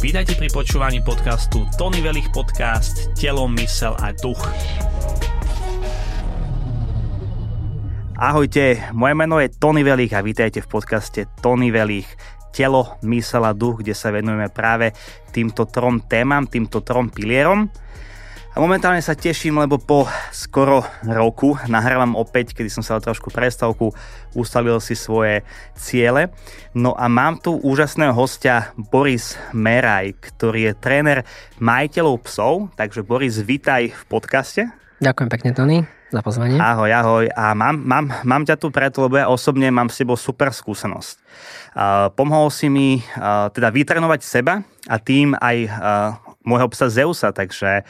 Vítajte pri počúvaní podcastu Tony Velich Podcast Telo, mysel a duch. Ahojte, moje meno je Tony Velich a vítajte v podcaste Tony Velich Telo, mysel a duch, kde sa venujeme práve týmto trom témam, týmto trom pilierom. A momentálne sa teším, lebo po skoro roku nahrávam opäť, kedy som sa dal trošku prestavku, ustalil si svoje ciele. No a mám tu úžasného hostia Boris Meraj, ktorý je tréner majiteľov psov. Takže Boris, vitaj v podcaste. Ďakujem pekne, Tony za pozvanie. Ahoj, ahoj. A mám, mám, mám ťa tu preto, lebo ja osobne mám s tebou super skúsenosť. Uh, pomohol si mi uh, teda vytrenovať seba a tým aj uh, môjho psa Zeusa, takže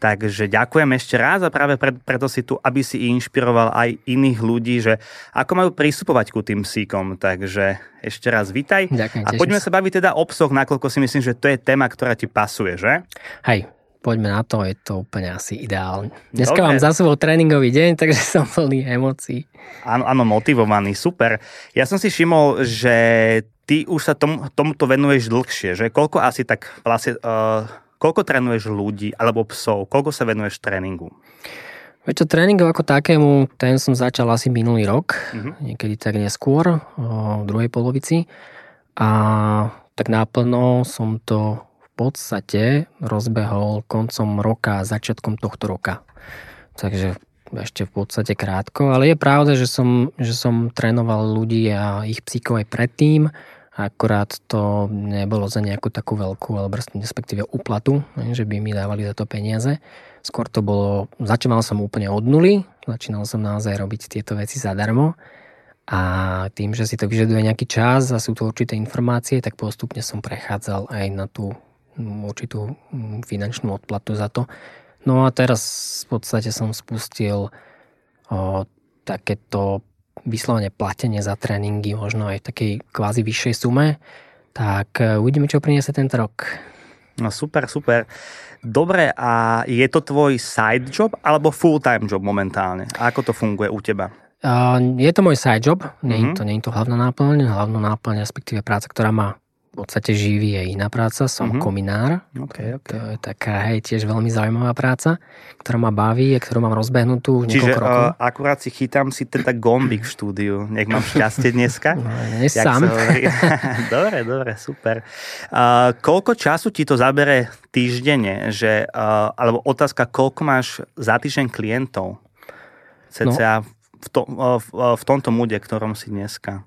Takže ďakujem ešte raz a práve pre, preto si tu, aby si inšpiroval aj iných ľudí, že ako majú pristupovať ku tým psíkom. Takže ešte raz vitaj. Ďakujem, a poďme sa baviť teda o psoch, nakoľko si myslím, že to je téma, ktorá ti pasuje, že? Hej, poďme na to, je to úplne asi ideálne. Dneska Dobre. mám za sebou tréningový deň, takže som plný emócií. Áno, áno, motivovaný, super. Ja som si všimol, že ty už sa tom, tomuto venuješ dlhšie, že koľko asi tak vlastne uh, Koľko trénuješ ľudí alebo psov? Koľko sa venuješ tréningu? Veď čo tréningov ako takému, ten som začal asi minulý rok, uh-huh. niekedy tak neskôr, v druhej polovici. A tak náplno som to v podstate rozbehol koncom roka, začiatkom tohto roka. Takže ešte v podstate krátko, ale je pravda, že som, že som trénoval ľudí a ich psíkov aj predtým akorát to nebolo za nejakú takú veľkú, alebo respektíve úplatu, že by mi dávali za to peniaze. Skôr to bolo, začínal som úplne od nuly, začínal som naozaj robiť tieto veci zadarmo a tým, že si to vyžaduje nejaký čas a sú to určité informácie, tak postupne som prechádzal aj na tú určitú finančnú odplatu za to. No a teraz v podstate som spustil o, takéto vyslovene platenie za tréningy, možno aj v takej kvázi vyššej sume, tak e, uvidíme, čo priniesie tento rok. No super, super. Dobre, a je to tvoj side job alebo full-time job momentálne? A ako to funguje u teba? Uh, je to môj side job, nie, mm-hmm. to, nie je to hlavná náplň, hlavná náplň, respektíve práca, ktorá ma v podstate živí je iná práca, som mm-hmm. kominár. Okay, okay. To je taká, hej, tiež veľmi zaujímavá práca, ktorá ma baví a ktorú mám rozbehnutú už Čiže uh, akurát si chytám si teda gombik v štúdiu. Nech mám šťastie dneska. No, nie sám. dobre, dobre, super. Uh, koľko času ti to zabere týždenne? Že, uh, alebo otázka, koľko máš za týždeň klientov? CCA no. v, to, v, v tomto múde, ktorom si dneska.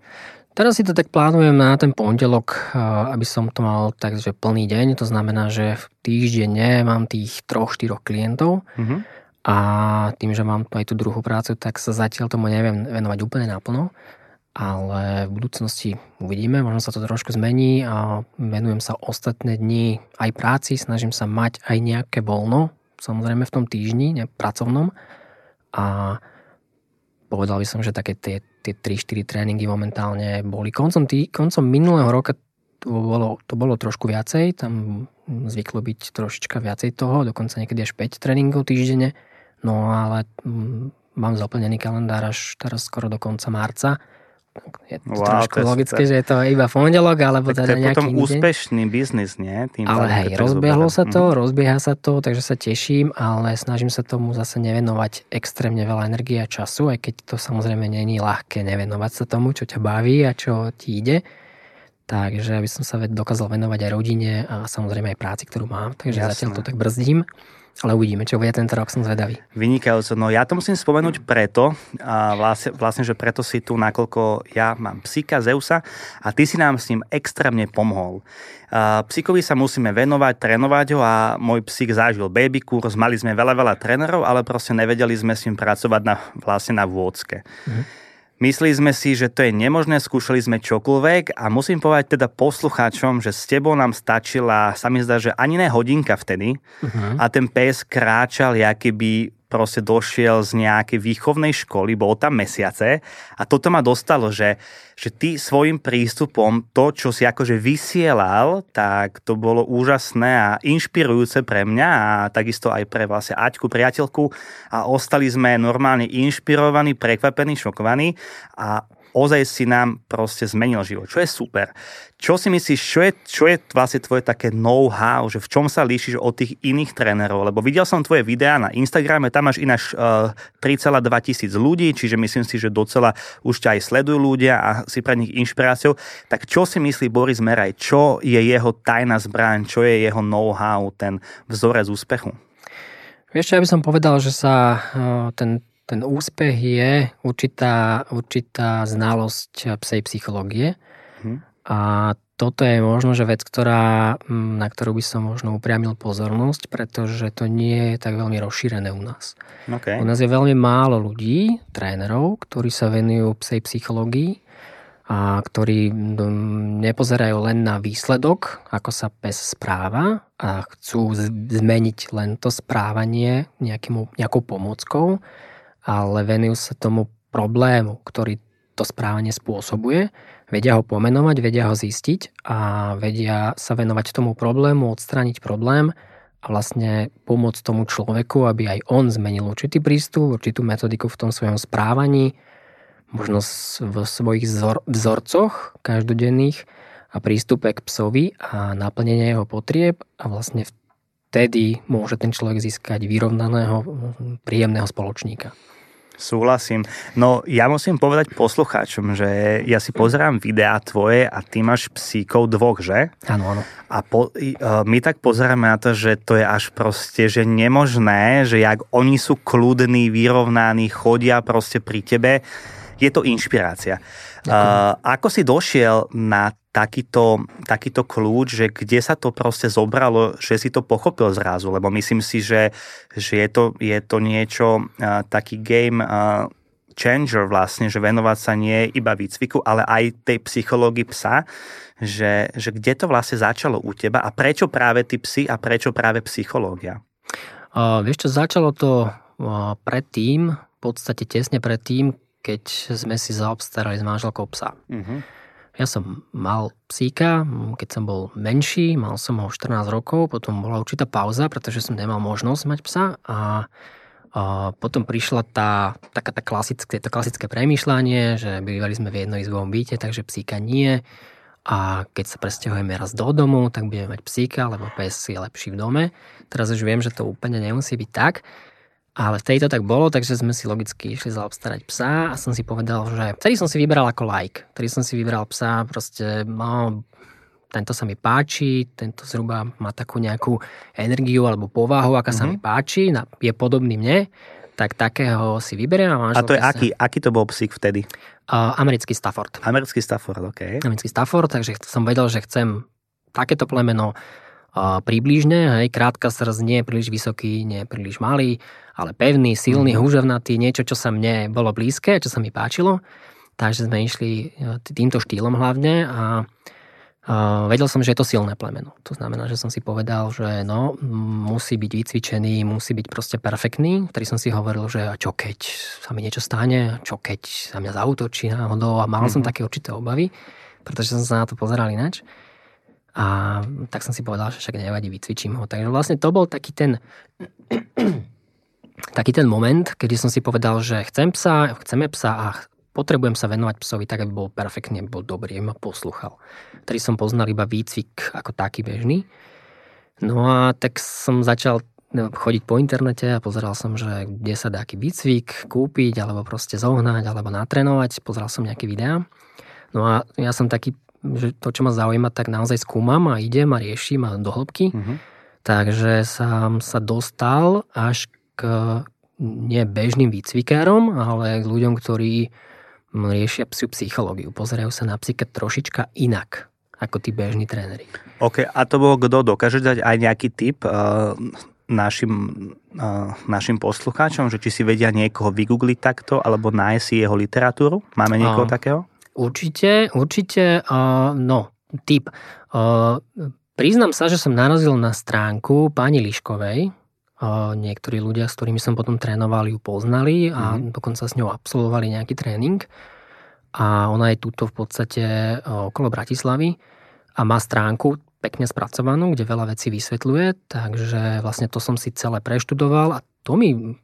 Teraz si to tak plánujem na ten pondelok, aby som to mal takže plný deň. To znamená, že v týždenne mám tých troch, štyroch klientov. Mm-hmm. A tým, že mám aj tú druhú prácu, tak sa zatiaľ tomu neviem venovať úplne naplno. Ale v budúcnosti uvidíme, možno sa to trošku zmení a venujem sa ostatné dni aj práci, snažím sa mať aj nejaké voľno, samozrejme v tom týždni, ne, pracovnom. A povedal by som, že také tie, tie 3-4 tréningy momentálne boli. Koncom, tý, koncom minulého roka to bolo, to bolo trošku viacej, tam zvyklo byť trošička viacej toho, dokonca niekedy až 5 tréningov týždenne, no ale mm, mám zaplnený kalendár až teraz skoro do konca marca je to wow, trošku to logické, super. že je to iba pondelok, alebo tak teda to je potom úspešný biznis, nie? Tým ale hej, rozbehlo sa to, mm. rozbieha sa to, takže sa teším, ale snažím sa tomu zase nevenovať extrémne veľa energie a času, aj keď to samozrejme není ľahké nevenovať sa tomu, čo ťa baví a čo ti ide. Takže aby som sa dokázal venovať aj rodine a samozrejme aj práci, ktorú mám. Takže Jasné. zatiaľ to tak brzdím. Ale uvidíme, čo bude tento rok, som zvedavý. Vynikajúco. No ja to musím spomenúť preto, a vlastne, vlastne, že preto si tu, nakoľko ja mám psíka Zeusa a ty si nám s ním extrémne pomohol. Psíkovi sa musíme venovať, trénovať ho a môj psík zažil baby kurz, mali sme veľa, veľa trénerov, ale proste nevedeli sme s ním pracovať na, vlastne na vôdzke. Mhm. Mysleli sme si, že to je nemožné, skúšali sme čokoľvek a musím povedať teda poslucháčom, že s tebou nám stačila, sa mi zdá, že ani ne hodinka vtedy uh-huh. a ten pes kráčal, by proste došiel z nejakej výchovnej školy, bol tam mesiace a toto ma dostalo, že, že ty svojim prístupom, to, čo si akože vysielal, tak to bolo úžasné a inšpirujúce pre mňa a takisto aj pre vlastne Aťku, priateľku. A ostali sme normálne inšpirovaní, prekvapení, šokovaní a ozaj si nám proste zmenil život, čo je super. Čo si myslíš, čo je, čo je vlastne tvoje také know-how, že v čom sa líšiš od tých iných trénerov? Lebo videl som tvoje videá na Instagrame, tam máš ináč uh, 3,2 tisíc ľudí, čiže myslím si, že docela už ťa aj sledujú ľudia a si pre nich inšpiráciou. Tak čo si myslí Boris Meraj? Čo je jeho tajná zbraň? Čo je jeho know-how, ten vzorec úspechu? Vieš čo, ja by som povedal, že sa uh, ten ten úspech je určitá, určitá znalosť psej psychológie. Hmm. A toto je možno, že vec, ktorá, mm, na ktorú by som možno upriamil pozornosť, pretože to nie je tak veľmi rozšírené u nás. Okay. U nás je veľmi málo ľudí, trénerov, ktorí sa venujú psej psychológii a ktorí mm, nepozerajú len na výsledok, ako sa pes správa a chcú zmeniť len to správanie nejakým, nejakou pomockou, ale venujú sa tomu problému, ktorý to správanie spôsobuje, vedia ho pomenovať, vedia ho zistiť a vedia sa venovať tomu problému, odstrániť problém a vlastne pomôcť tomu človeku, aby aj on zmenil určitý prístup, určitú metodiku v tom svojom správaní, možno v svojich vzorcoch každodenných a prístupe k psovi a naplnenie jeho potrieb a vlastne vtedy môže ten človek získať vyrovnaného, príjemného spoločníka. Súhlasím. No ja musím povedať poslucháčom, že ja si pozerám videá tvoje a ty máš psíkov dvoch, že? Áno, áno. A po, my tak pozeráme na to, že to je až proste, že nemožné, že jak oni sú kľudní, vyrovnaní, chodia proste pri tebe, je to inšpirácia. Uh, ako si došiel na takýto, takýto kľúč, že kde sa to proste zobralo, že si to pochopil zrazu, lebo myslím si, že, že je, to, je to niečo, uh, taký game uh, changer vlastne, že venovať sa nie iba výcviku, ale aj tej psychológii psa, že, že kde to vlastne začalo u teba a prečo práve ty psy a prečo práve psychológia? Uh, vieš čo, začalo to uh, predtým, v podstate tesne predtým, keď sme si zaobstarali s manželkou psa. Uh-huh. Ja som mal psíka, keď som bol menší, mal som ho 14 rokov, potom bola určitá pauza, pretože som nemal možnosť mať psa a, a potom prišla tá, taká tá klasické, to klasické premýšľanie, že bývali sme v jednoizbovom byte, takže psíka nie. A keď sa presťahujeme raz do domu, tak budeme mať psíka, lebo pes je lepší v dome. Teraz už viem, že to úplne nemusí byť tak. Ale v tejto tak bolo, takže sme si logicky išli zaobstarať psa a som si povedal, že vtedy som si vybral ako like. Vtedy som si vybral psa, proste no, tento sa mi páči, tento zhruba má takú nejakú energiu alebo povahu, aká mm-hmm. sa mi mhm. páči, je podobný mne, tak takého si vyberiem. A, a to je aký, aký to bol psík vtedy? Uh, americký Stafford. Americký Stafford, OK. Americký Stafford, takže som vedel, že chcem takéto plemeno približne, hej, krátka srdc, nie je príliš vysoký, nie príliš malý, ale pevný, silný, mm-hmm. húževnatý, niečo, čo sa mne bolo blízke, čo sa mi páčilo. Takže sme išli e, týmto štýlom hlavne a Uh, vedel som, že je to silné plemeno. To znamená, že som si povedal, že no, musí byť vycvičený, musí byť proste perfektný, ktorý som si hovoril, že čo keď sa mi niečo stane, čo keď sa mňa zautočí náhodou a mal mm-hmm. som mhm. také určité obavy, pretože som sa na to pozeral ináč. A tak som si povedal, že však nevadí, vycvičím ho. Takže vlastne to bol taký ten taký ten moment, kedy som si povedal, že chcem psa, chceme psa a potrebujem sa venovať psovi tak, aby bol perfektný, aby bol dobrý, aby ma poslúchal. Ktorý som poznal iba výcvik ako taký bežný. No a tak som začal no, chodiť po internete a pozeral som, že kde sa dá aký výcvik kúpiť, alebo proste zohnať, alebo natrénovať. Pozeral som nejaké videá. No a ja som taký, že to, čo ma zaujíma, tak naozaj skúmam a idem a riešim a do hĺbky. Mm-hmm. Takže som sa dostal až k nie bežným výcvikárom, ale k ľuďom, ktorí riešia psiu psychológiu. Pozerajú sa na psíka trošička inak ako tí bežní tréneri. OK, a to bolo kto? Dokáže dať aj nejaký tip uh, našim, uh, našim poslucháčom, že či si vedia niekoho vygoogliť takto, alebo nájsť si jeho literatúru? Máme niekoho uh, takého? Určite, určite, uh, no, tip. Uh, priznám sa, že som narazil na stránku pani Liškovej, niektorí ľudia, s ktorými som potom trénoval, ju poznali a mm-hmm. dokonca s ňou absolvovali nejaký tréning. A ona je tuto v podstate okolo Bratislavy a má stránku pekne spracovanú, kde veľa vecí vysvetľuje, takže vlastne to som si celé preštudoval a to mi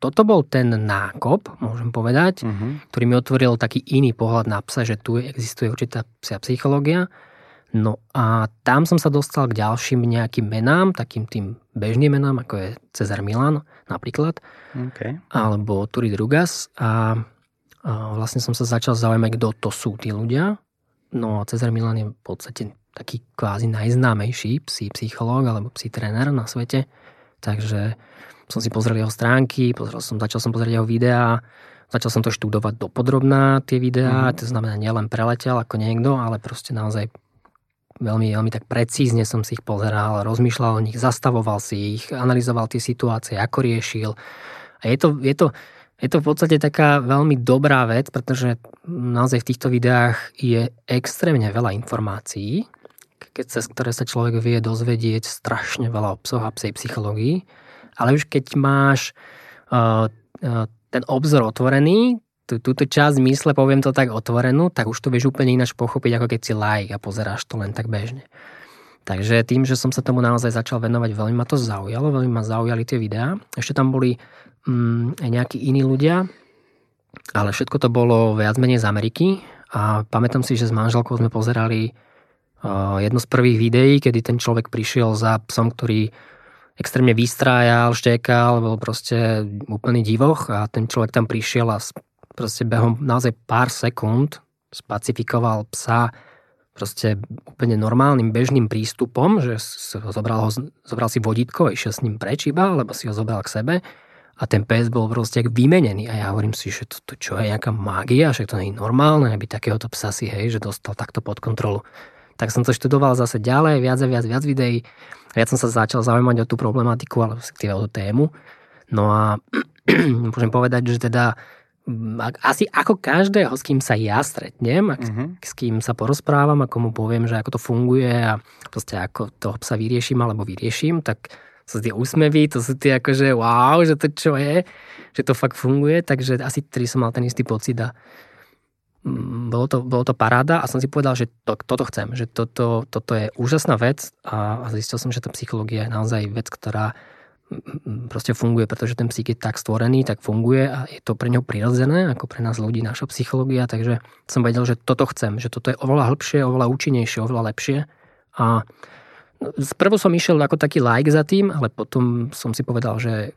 toto bol ten nákop, môžem povedať, uh-huh. ktorý mi otvoril taký iný pohľad na psa, že tu existuje určitá psia psychológia. No a tam som sa dostal k ďalším nejakým menám, takým tým bežným menám, ako je Cezar Milan napríklad, okay. alebo Turi Drugas a, a vlastne som sa začal zaujímať, kto to sú tí ľudia. No a Cezar Milan je v podstate taký kvázi najznámejší psí psychológ alebo psí tréner na svete. Takže som si pozrel jeho stránky, pozrel som, začal som pozrieť jeho videá, začal som to študovať dopodrobná tie videá, mm. to znamená nielen preletel ako niekto, ale proste naozaj veľmi, veľmi tak precízne som si ich pozeral, rozmýšľal o nich, zastavoval si ich, analyzoval tie situácie, ako riešil. A je to, je to, je to v podstate taká veľmi dobrá vec, pretože naozaj v týchto videách je extrémne veľa informácií, keď sa, ktoré sa človek vie dozvedieť strašne veľa o psoch a psej psychológii. Ale už keď máš uh, uh, ten obzor otvorený, tú, túto časť mysle, poviem to tak otvorenú, tak už to vieš úplne ináč pochopiť, ako keď si like a pozeráš to len tak bežne. Takže tým, že som sa tomu naozaj začal venovať, veľmi ma to zaujalo, veľmi ma zaujali tie videá. Ešte tam boli mm, nejakí iní ľudia, ale všetko to bolo viac menej z Ameriky a pamätám si, že s manželkou sme pozerali uh, jedno z prvých videí, kedy ten človek prišiel za psom, ktorý extrémne vystrájal, štekal, bol proste úplný divoch a ten človek tam prišiel a proste behom naozaj pár sekúnd spacifikoval psa proste úplne normálnym bežným prístupom, že zobral, ho, zobral si vodítko a išiel s ním preč iba, lebo si ho zobral k sebe a ten pes bol proste vymenený a ja hovorím si, že to, to čo je nejaká mágia, že to nie je normálne, aby takéhoto psa si, hej, že dostal takto pod kontrolu. Tak som to študoval zase ďalej, viac a viac, viac videí. Viac som sa začal zaujímať o tú problematiku, alebo o tú tému. No a môžem povedať, že teda asi ako každého, s kým sa ja stretnem, uh-huh. s kým sa porozprávam, ako mu poviem, že ako to funguje a proste ako toho psa vyrieším alebo vyrieším, tak sú tie úsmevy, to sú tie akože wow, že to čo je, že to fakt funguje, takže asi tedy som mal ten istý pocit a mm, bolo to, bolo to paráda a som si povedal, že to, toto chcem, že toto, toto je úžasná vec a, zistil som, že tá psychológia je naozaj vec, ktorá proste funguje, pretože ten psych je tak stvorený, tak funguje a je to pre neho prirodzené, ako pre nás ľudí, naša psychológia, takže som vedel, že toto chcem, že toto je oveľa hĺbšie, oveľa účinnejšie, oveľa lepšie. A Sprvo som išiel ako taký like za tým, ale potom som si povedal, že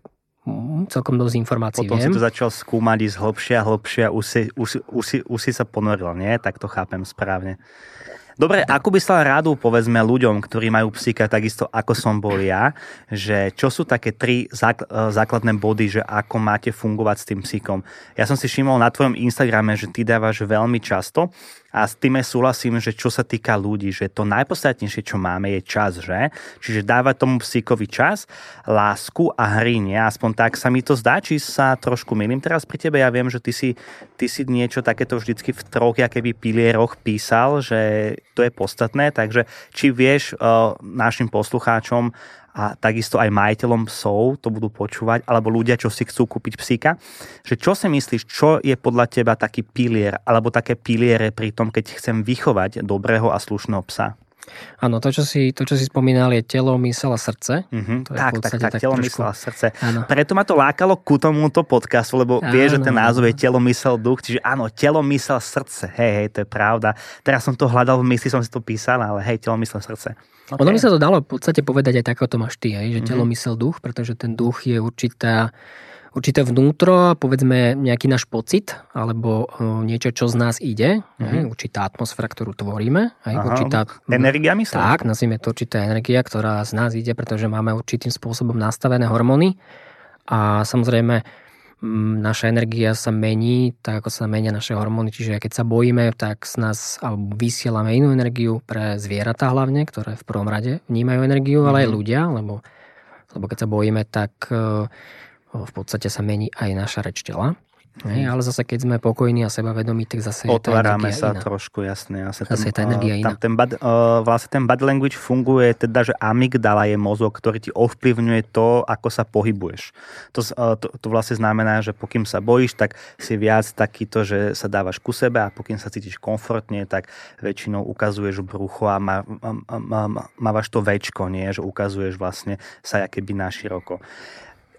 celkom dosť informácií Potom viem. si to začal skúmať, ísť hlbšie a hlbšie a už si, už, už, si, už si sa ponoril, nie? Tak to chápem správne. Dobre, ako by sa rádu, povedzme, ľuďom, ktorí majú psíka takisto ako som bol ja, že čo sú také tri e, základné body, že ako máte fungovať s tým psíkom. Ja som si všimol na tvojom Instagrame, že ty dávaš veľmi často a s tým súhlasím, že čo sa týka ľudí, že to najpodstatnejšie, čo máme, je čas, že? Čiže dávať tomu psíkovi čas, lásku a hry, nie? Aspoň tak sa mi to zdá, či sa trošku milím teraz pri tebe. Ja viem, že ty si, ty si niečo takéto vždycky v troch keby pilieroch písal, že to je podstatné, takže či vieš uh, našim poslucháčom a takisto aj majiteľom psov to budú počúvať, alebo ľudia, čo si chcú kúpiť psíka, že čo si myslíš, čo je podľa teba taký pilier, alebo také piliere pri tom, keď chcem vychovať dobrého a slušného psa? Áno, to čo, si, to, čo si spomínal, je telo, mysel a srdce. Uh-huh. To tak, tak, tak, tak, telo, mysel a srdce. Áno. Preto ma to lákalo ku tomuto podcastu, lebo áno, vie, že ten názov je telo, mysel, duch, čiže áno, telo, mysel, srdce. Hej, hej, to je pravda. Teraz som to hľadal v mysli, som si to písal, ale hej, telo, mysel, srdce. Okay. Ono by sa to dalo v podstate povedať aj tak, ako to máš ty, hej, že telo, mm-hmm. mysel, duch, pretože ten duch je určitá, určité vnútro, povedzme nejaký náš pocit, alebo uh, niečo, čo z nás ide, mm-hmm. hej, určitá atmosféra, ktorú tvoríme. Hej, Aha, určitá, energia, myslím? Tak, nazvime to určitá energia, ktorá z nás ide, pretože máme určitým spôsobom nastavené hormóny. A samozrejme, naša energia sa mení, tak ako sa menia naše hormóny. Čiže keď sa bojíme, tak z nás alebo vysielame inú energiu pre zvieratá hlavne, ktoré v prvom rade vnímajú energiu, ale aj mhm. ľudia, lebo, lebo keď sa bojíme, tak e, v podstate sa mení aj naša reč tela. Hej, ale zase keď sme pokojní a sebavedomí, tak zase Otvárame je sa iná. trošku, jasne. Zase, zase ten, je tá energia iná. Tam ten bad, uh, vlastne ten bad language funguje teda, že amygdala je mozog, ktorý ti ovplyvňuje to, ako sa pohybuješ. To, uh, to, to vlastne znamená, že pokým sa bojíš, tak si viac takýto, že sa dávaš ku sebe a pokým sa cítiš komfortne, tak väčšinou ukazuješ brucho a má, má, má, mávaš to väčko, nie? že ukazuješ vlastne sa keby na široko.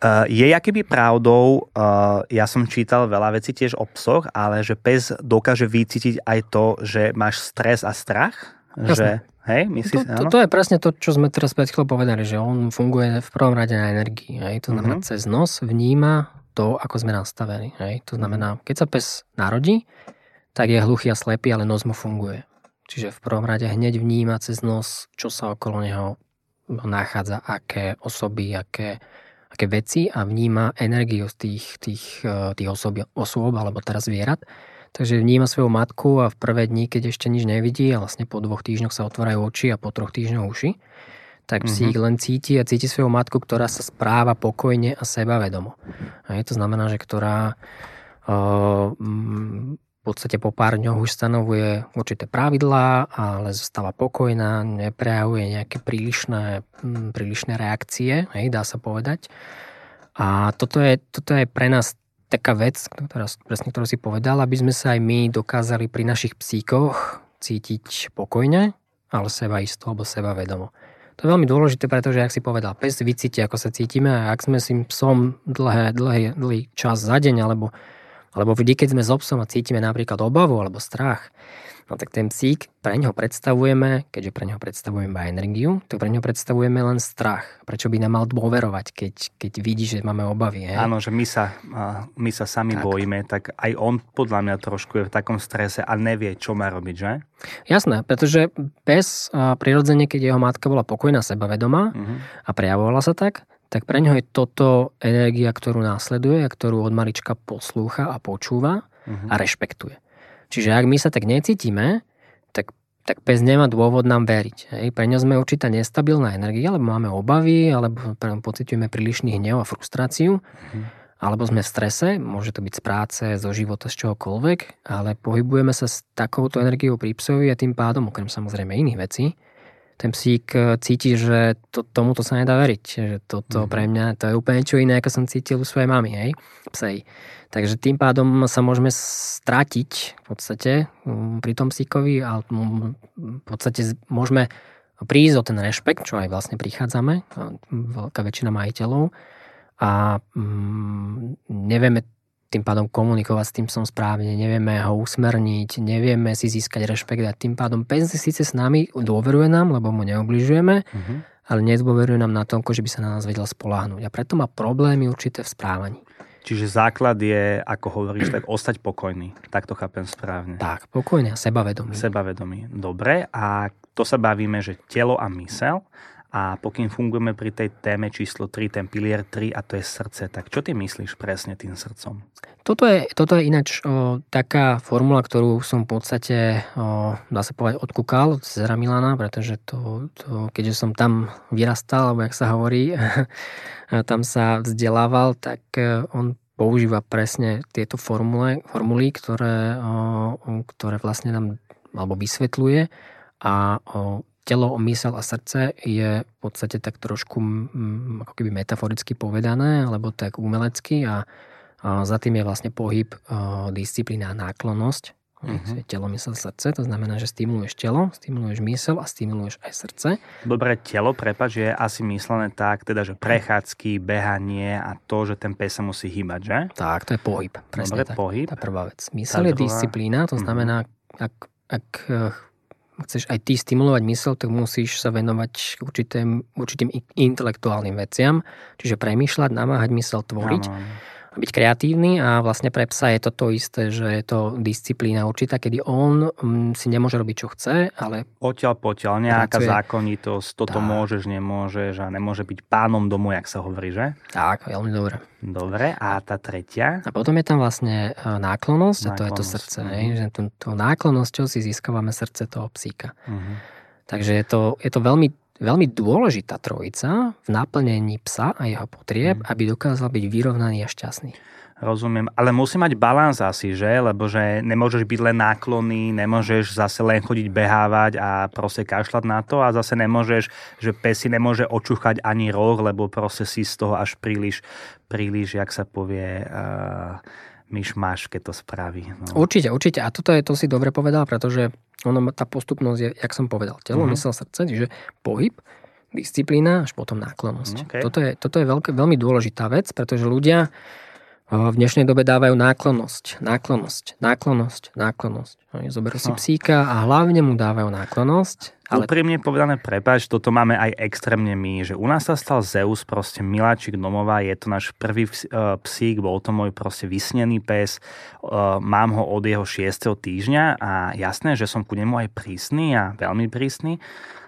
Uh, je akýby pravdou, uh, ja som čítal veľa vecí tiež o psoch, ale že pes dokáže vycítiť aj to, že máš stres a strach? Jasne. Že, hej, myslíš, to, to, to je presne to, čo sme teraz pred chvíľou povedali, že on funguje v prvom rade na energii. Hej? To znamená, uh-huh. cez nos vníma to, ako sme nastavení. Hej? To znamená, keď sa pes narodí, tak je hluchý a slepý, ale nos mu funguje. Čiže v prvom rade hneď vníma cez nos, čo sa okolo neho nachádza, aké osoby, aké také veci a vníma energiu z tých, tých, eh, tých osob, osôb alebo teraz zvierat. Takže vníma svoju matku a v prvé dni, keď ešte nič nevidí a vlastne po dvoch týždňoch sa otvárajú oči a po troch týždňoch uši, tak si mm-hmm. len cíti a cíti svoju matku, ktorá sa správa pokojne a sebavedomo. A to znamená, že ktorá uh, podstate po pár dňoch už stanovuje určité pravidlá, ale zostáva pokojná, neprejavuje nejaké prílišné, mm, prílišné reakcie, hej, dá sa povedať. A toto je, toto je pre nás taká vec, ktorá, presne ktorú si povedal, aby sme sa aj my dokázali pri našich psíkoch cítiť pokojne, ale seba isto alebo seba vedomo. To je veľmi dôležité, pretože, ak si povedal, pes vycíti, ako sa cítime a ak sme s tým psom dlhé, dlhý, dlhý čas za deň alebo lebo vždy, keď sme s obsom a cítime napríklad obavu alebo strach, no tak ten psík, pre neho predstavujeme, keďže pre neho predstavujeme aj energiu, tak pre neho predstavujeme len strach. Prečo by nám mal dôverovať, keď, keď vidí, že máme obavy? He? Áno, že my sa, my sa sami tak. bojíme, tak aj on podľa mňa trošku je v takom strese a nevie, čo má robiť, že? Jasné, pretože pes prirodzene, keď jeho matka bola pokojná, sebavedomá uh-huh. a prejavovala sa tak, tak pre ňo je toto energia, ktorú následuje a ktorú od malička poslúcha a počúva uh-huh. a rešpektuje. Čiže ak my sa tak necítime, tak, tak pes nemá dôvod nám veriť. Hej. Pre ňo sme určitá nestabilná energia, alebo máme obavy, alebo pociťujeme prílišný hnev a frustráciu, uh-huh. alebo sme v strese, môže to byť z práce, zo života, z čohokoľvek, ale pohybujeme sa s takouto energiou pri psovi a tým pádom, okrem samozrejme iných vecí, ten psík e, cíti, že to, tomuto sa nedá veriť. Že toto mm. pre mňa to je úplne čo iné, ako som cítil u svojej mamy, hej, psej. Takže tým pádom sa môžeme stratiť v podstate pri tom psíkovi a v podstate môžeme prísť o ten rešpekt, čo aj vlastne prichádzame, veľká väčšina majiteľov a mm, nevieme tým pádom komunikovať s tým som správne, nevieme ho usmerniť, nevieme si získať rešpekt a tým pádom pes síce s nami dôveruje nám, lebo mu neobližujeme, uh-huh. ale nedôveruje nám na tom, že by sa na nás vedel spoláhnuť. A preto má problémy určité v správaní. Čiže základ je, ako hovoríš, tak ostať pokojný. Tak to chápem správne. Tak, pokojný a sebavedomý. Sebavedomý. Dobre, a to sa bavíme, že telo a mysel a pokým fungujeme pri tej téme číslo 3, ten pilier 3 a to je srdce, tak čo ty myslíš presne tým srdcom? Toto je, toto je ináč o, taká formula, ktorú som v podstate, o, dá sa povedať, odkúkal od Cezara Milana, pretože to, to, keďže som tam vyrastal, alebo jak sa hovorí, tam sa vzdelával, tak e, on používa presne tieto formule, formuly, ktoré, o, ktoré vlastne nám alebo vysvetľuje a o, telo, mysel a srdce je v podstate tak trošku ako keby metaforicky povedané, alebo tak umelecky a, a za tým je vlastne pohyb, disciplína a náklonnosť. Uh-huh. Telo, mysel, srdce, to znamená, že stimuluješ telo, stimuluješ mysel a stimuluješ aj srdce. Dobre, telo, prepač, je asi myslené tak, teda, že prechádzky, behanie a to, že ten pes sa musí hýbať, že? Tak, to je pohyb. Presne Dobre, tak. pohyb. Tá prvá vec. Mysel je disciplína, to mhm. znamená, ak, ak chceš aj ty stimulovať mysel, tak musíš sa venovať určitým, určitým intelektuálnym veciam, čiže premýšľať, namáhať mysel, tvoriť. Ano byť kreatívny a vlastne pre psa je to to isté, že je to disciplína určitá, kedy on mm, si nemôže robiť, čo chce, ale... Poťaľ, poťaľ, nejaká pracuje. zákonitosť, toto tak. môžeš, nemôžeš a nemôže byť pánom domu, jak sa hovorí, že? Tak, veľmi dobre. Dobre, a tá tretia? A potom je tam vlastne e, náklonnosť, náklonnosť. a to je to srdce. Uh-huh. Hej, že tú, náklonnosťou si získavame srdce toho psíka. Uh-huh. Takže je to, je to veľmi veľmi dôležitá trojica v naplnení psa a jeho potrieb, mm. aby dokázal byť vyrovnaný a šťastný. Rozumiem, ale musí mať balans asi, že? Lebo že nemôžeš byť len náklonný, nemôžeš zase len chodiť behávať a proste kašľať na to a zase nemôžeš, že pes si nemôže očúchať ani roh, lebo proste si z toho až príliš, príliš, jak sa povie, uh, myš máš, keď to spraví. No. Určite, určite. A toto je, to si dobre povedal, pretože ono, tá postupnosť je, jak som povedal, telo, uh-huh. mysel, srdce, čiže pohyb, disciplína, až potom náklonnosť. Okay. Toto je, toto je veľké, veľmi dôležitá vec, pretože ľudia v dnešnej dobe dávajú náklonnosť, náklonnosť, náklonnosť, náklonnosť. Oni zoberú si psíka a hlavne mu dávajú náklonnosť. Ale... Úprimne povedané, prepáč, toto máme aj extrémne my, že u nás sa stal Zeus, proste miláčik domova, je to náš prvý e, psík, bol to môj proste vysnený pes, e, mám ho od jeho 6. týždňa a jasné, že som ku nemu aj prísny a veľmi prísny,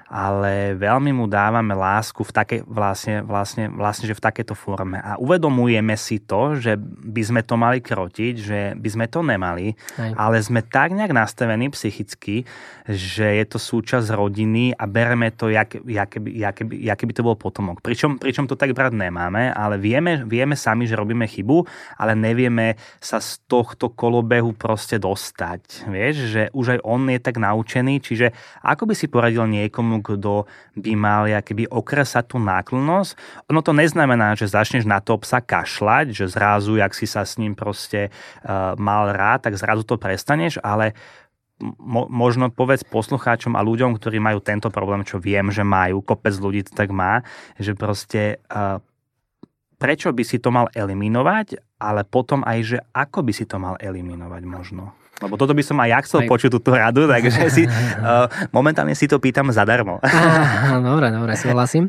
ale veľmi mu dávame lásku v take, vlastne, vlastne, vlastne, že v takejto forme. A uvedomujeme si to, že by sme to mali krotiť, že by sme to nemali, Aj. ale sme tak nejak nastavení psychicky, že je to súčasť rodiny a bereme to, jak, jak by to bol potomok. Pričom, pričom to tak brať nemáme, ale vieme, vieme sami, že robíme chybu, ale nevieme sa z tohto kolobehu proste dostať. Vieš, že už aj on je tak naučený, čiže ako by si poradil niekomu, kto by mal keby okresať tú náklonnosť. Ono to neznamená, že začneš na to psa kašľať, že zrazu, jak si sa s ním proste uh, mal rád, tak zrazu to prestaneš, ale mo- možno povedz poslucháčom a ľuďom, ktorí majú tento problém, čo viem, že majú, kopec ľudí to tak má, že proste uh, prečo by si to mal eliminovať, ale potom aj, že ako by si to mal eliminovať možno. Lebo toto by som aj ja chcel aj... počuť túto radu, takže si uh, momentálne si to pýtam zadarmo. dobre, dobre, súhlasím.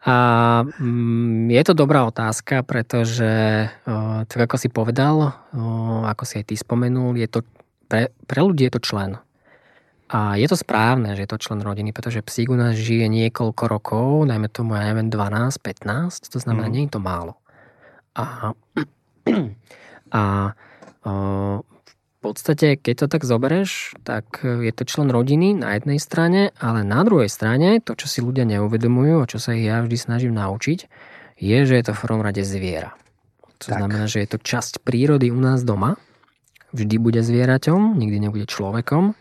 A mm, je to dobrá otázka, pretože uh, tak ako si povedal, uh, ako si aj ty spomenul, je to, pre, pre ľudí je to člen. A je to správne, že je to člen rodiny, pretože psík u nás žije niekoľko rokov, najmä tomu, ja neviem, 12, 15, to znamená, mm. nie je to málo. A, a uh, podstate, keď to tak zoberieš, tak je to člen rodiny na jednej strane, ale na druhej strane, to, čo si ľudia neuvedomujú a čo sa ich ja vždy snažím naučiť, je, že je to v prvom rade zviera. To tak. znamená, že je to časť prírody u nás doma. Vždy bude zvieraťom, nikdy nebude človekom,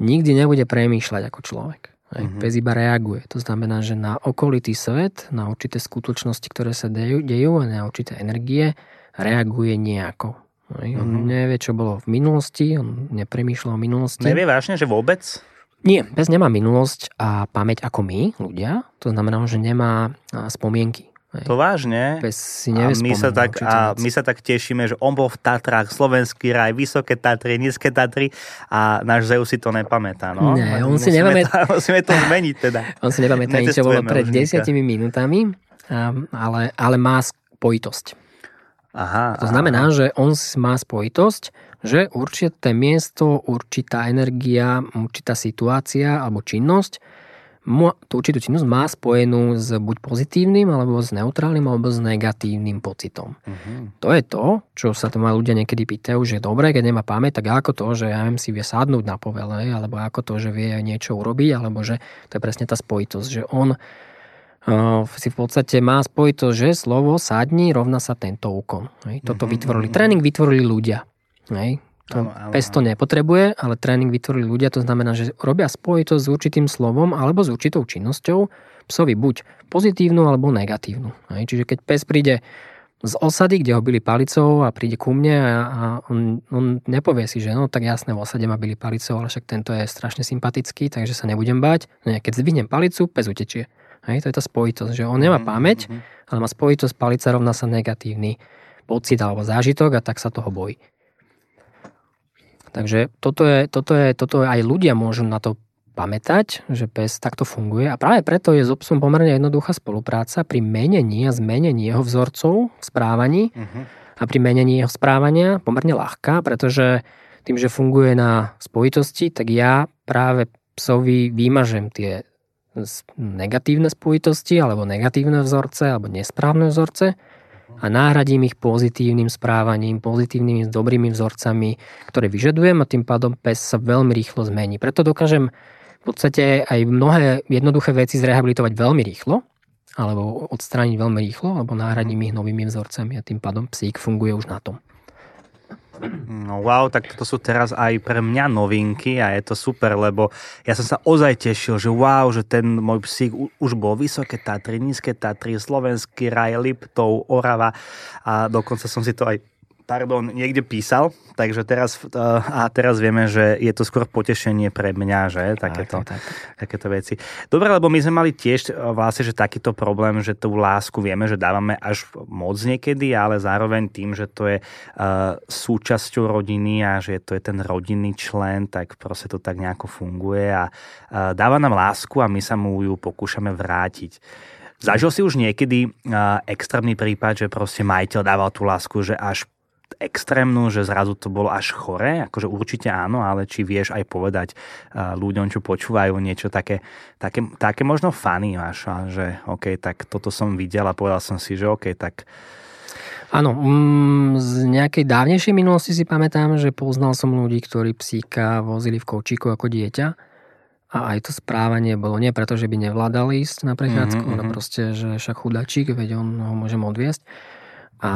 nikdy nebude premýšľať ako človek. Aj, mm-hmm. Pes iba reaguje. To znamená, že na okolitý svet, na určité skutočnosti, ktoré sa dejú, dejú a na určité energie reaguje nejako. On mm-hmm. nevie, čo bolo v minulosti, on nepremýšľa o minulosti. Nevie vážne, že vôbec? Nie, pes nemá minulosť a pamäť ako my, ľudia. To znamená, že nemá spomienky. To vážne. Pes si a my sa tak, a my sa tak tešíme, že on bol v Tatrách, slovenský raj, vysoké Tatry, nízke Tatry a náš Zeus si to nepamätá. No? Nie, on si nepamätá. Musíme to zmeniť teda. On si nepamätá, čo bolo pred desiatimi minútami, ale, ale má spojitosť. Aha, to znamená, aha. že on má spojitosť, že určité miesto, určitá energia, určitá situácia alebo činnosť, tú určitú činnosť má spojenú s buď pozitívnym, alebo s neutrálnym, alebo s negatívnym pocitom. Uh-huh. To je to, čo sa to ma ľudia niekedy pýtajú, že dobre, keď nemá pamäť, tak ako to, že ja viem si vie sadnúť na povele, alebo ako to, že vie niečo urobiť, alebo že to je presne tá spojitosť, že on si v podstate má spojitosť, že slovo sadni rovná sa tento úkon. Hej. Toto mm-hmm. vytvorili. Tréning vytvorili ľudia. Hej. To, áno, áno, pes to nepotrebuje, ale tréning vytvorili ľudia, to znamená, že robia spojitosť s určitým slovom alebo s určitou činnosťou psovi buď pozitívnu alebo negatívnu. Hej. Čiže keď pes príde z osady, kde ho byli palicou a príde ku mne a, a on, on nepovie si, že no tak jasné, v osade ma byli palicou, ale však tento je strašne sympatický, takže sa nebudem bať. Nie, keď zvihnem palicu, pes utečie. Hej, to je tá spojitosť, že on nemá mm-hmm. pamäť, ale má spojitosť, palica rovná sa negatívny pocit alebo zážitok a tak sa toho bojí. Takže toto je, toto je, toto je, aj ľudia môžu na to pamätať, že pes takto funguje a práve preto je s obsom pomerne jednoduchá spolupráca pri menení a zmenení jeho vzorcov v správaní uh-huh. a pri menení jeho správania pomerne ľahká, pretože tým, že funguje na spojitosti, tak ja práve psovi vymažem tie negatívne spojitosti alebo negatívne vzorce alebo nesprávne vzorce a náhradím ich pozitívnym správaním, pozitívnymi, dobrými vzorcami, ktoré vyžadujem a tým pádom pes sa veľmi rýchlo zmení. Preto dokážem v podstate aj mnohé jednoduché veci zrehabilitovať veľmi rýchlo alebo odstrániť veľmi rýchlo, alebo náhradím ich novými vzorcami a tým pádom psík funguje už na tom. No wow, tak to sú teraz aj pre mňa novinky a je to super, lebo ja som sa ozaj tešil, že wow, že ten môj psík už bol vysoké Tatry, nízke Tatry, slovenský raj, Liptov, Orava a dokonca som si to aj pardon, niekde písal, takže teraz, uh, a teraz vieme, že je to skôr potešenie pre mňa, že takéto, tak, tak. takéto veci. Dobre, lebo my sme mali tiež vlastne, že takýto problém, že tú lásku vieme, že dávame až moc niekedy, ale zároveň tým, že to je uh, súčasťou rodiny a že to je ten rodinný člen, tak proste to tak nejako funguje a uh, dáva nám lásku a my sa mu ju pokúšame vrátiť. Zažil si už niekedy uh, extrémny prípad, že proste majiteľ dával tú lásku, že až extrémnu, že zrazu to bolo až chore? Akože určite áno, ale či vieš aj povedať ľuďom, čo počúvajú niečo také, také, také možno fany máš, že OK, tak toto som videl a povedal som si, že OK, tak Áno, mm, z nejakej dávnejšej minulosti si pamätám, že poznal som ľudí, ktorí psíka vozili v kočíku ako dieťa a aj to správanie bolo nie preto, že by nevládal ísť na prechádzku, mm-hmm. ale proste, že však chudačík, veď on ho môžem odviesť a,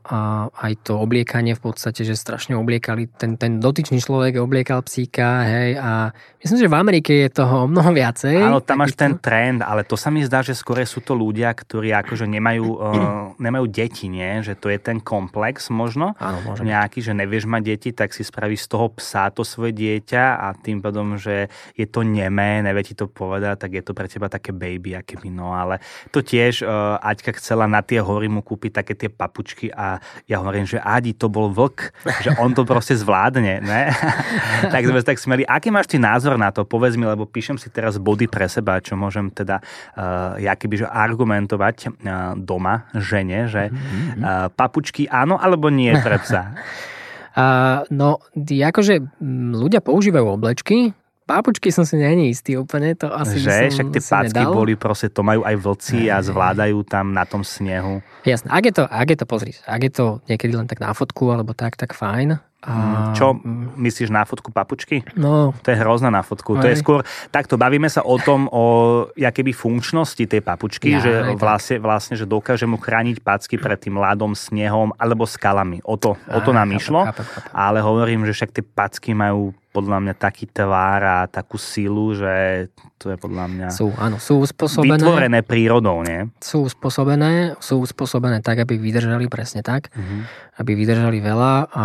a aj to obliekanie v podstate, že strašne obliekali, ten, ten dotyčný človek obliekal psíka, hej, a myslím, že v Amerike je toho mnoho viacej. Áno, tam máš ten trend, ale to sa mi zdá, že skôr sú to ľudia, ktorí akože nemajú, uh, nemajú deti, nie? Že to je ten komplex možno, Áno, môže nejaký, že nevieš mať deti, tak si spravíš z toho psa to svoje dieťa a tým pádom, že je to nemé, nevie ti to povedať, tak je to pre teba také baby, aké by no, ale to tiež uh, Aťka chcela na tie hory mu kúpiť také tie papučky a ja hovorím, že Adi, to bol vlk, že on to proste zvládne, ne? tak sme tak smeli. Aký máš ty názor na to? Povedz mi, lebo píšem si teraz body pre seba, čo môžem teda uh, ja keby, že argumentovať uh, doma žene, že uh, papučky áno alebo nie pre psa? Uh, no, akože ľudia používajú oblečky, Pápučky som si není istý úplne, to asi Že? Však tie pácky nedal. boli proste, to majú aj vlci a zvládajú tam na tom snehu. Jasné, ak je to, ak je to, pozri, ak je to niekedy len tak na fotku alebo tak, tak fajn. A, Čo myslíš na fotku papučky? No, To je hrozná na fotku. To je skôr, takto bavíme sa o tom, o jakéby funkčnosti tej papučky, Ja, že aj vlastne, vlastne, že dokáže mu chrániť packy pred tým ľadom, snehom alebo skalami. O to, o to nám išlo. Ale hovorím, že však tie packy majú podľa mňa taký tvár a takú silu, že to je podľa mňa sú, áno, sú uspôsobené, vytvorené prírodou, nie? sú uspôsobené, sú uspôsobené tak, aby vydržali presne tak, Mhm. aby vydržali veľa a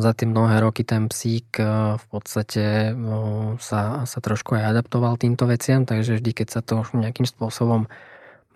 za tie mnohé roky ten psík e, v podstate no, sa, sa trošku aj adaptoval týmto veciam, takže vždy, keď sa to nejakým spôsobom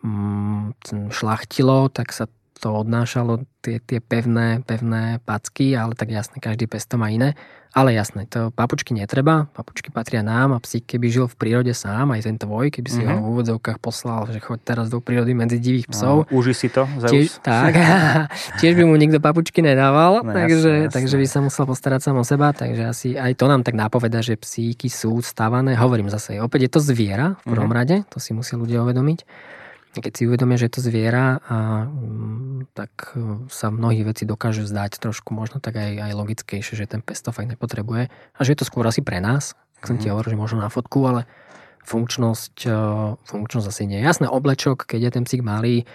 mm, šlachtilo, tak sa to odnášalo tie, tie pevné, pevné packy, ale tak jasne, každý pes to má iné. Ale jasné, to papučky netreba, papučky patria nám a psík, keby žil v prírode sám, aj ten tvoj, keby si mm-hmm. ho v úvodzovkách poslal, že choď teraz do prírody medzi divých psov, No, uži si to, Tiež, Zeus? tak, tiež by mu nikto papučky nedával, No, takže, jasné, jasné. takže by sa musel postarať sám o seba, takže asi aj to nám tak napoveda, že psíky sú stávané, hovorím zase, opäť je to zviera v prvom Mhm. rade, to si musia ľudia uvedomiť. Keď si uvedomia, že je to zviera, a, mm, tak e, sa mnohých vecí dokážu zdať trošku možno tak aj, aj logickejšie, že ten pes to fakt nepotrebuje a že je to skôr asi pre nás, ak som ti Mhm. hovoril, že možno na fotku, ale funkčnosť, e, funkčnosť asi nie. Jasné, oblečok, keď je ten psík malý,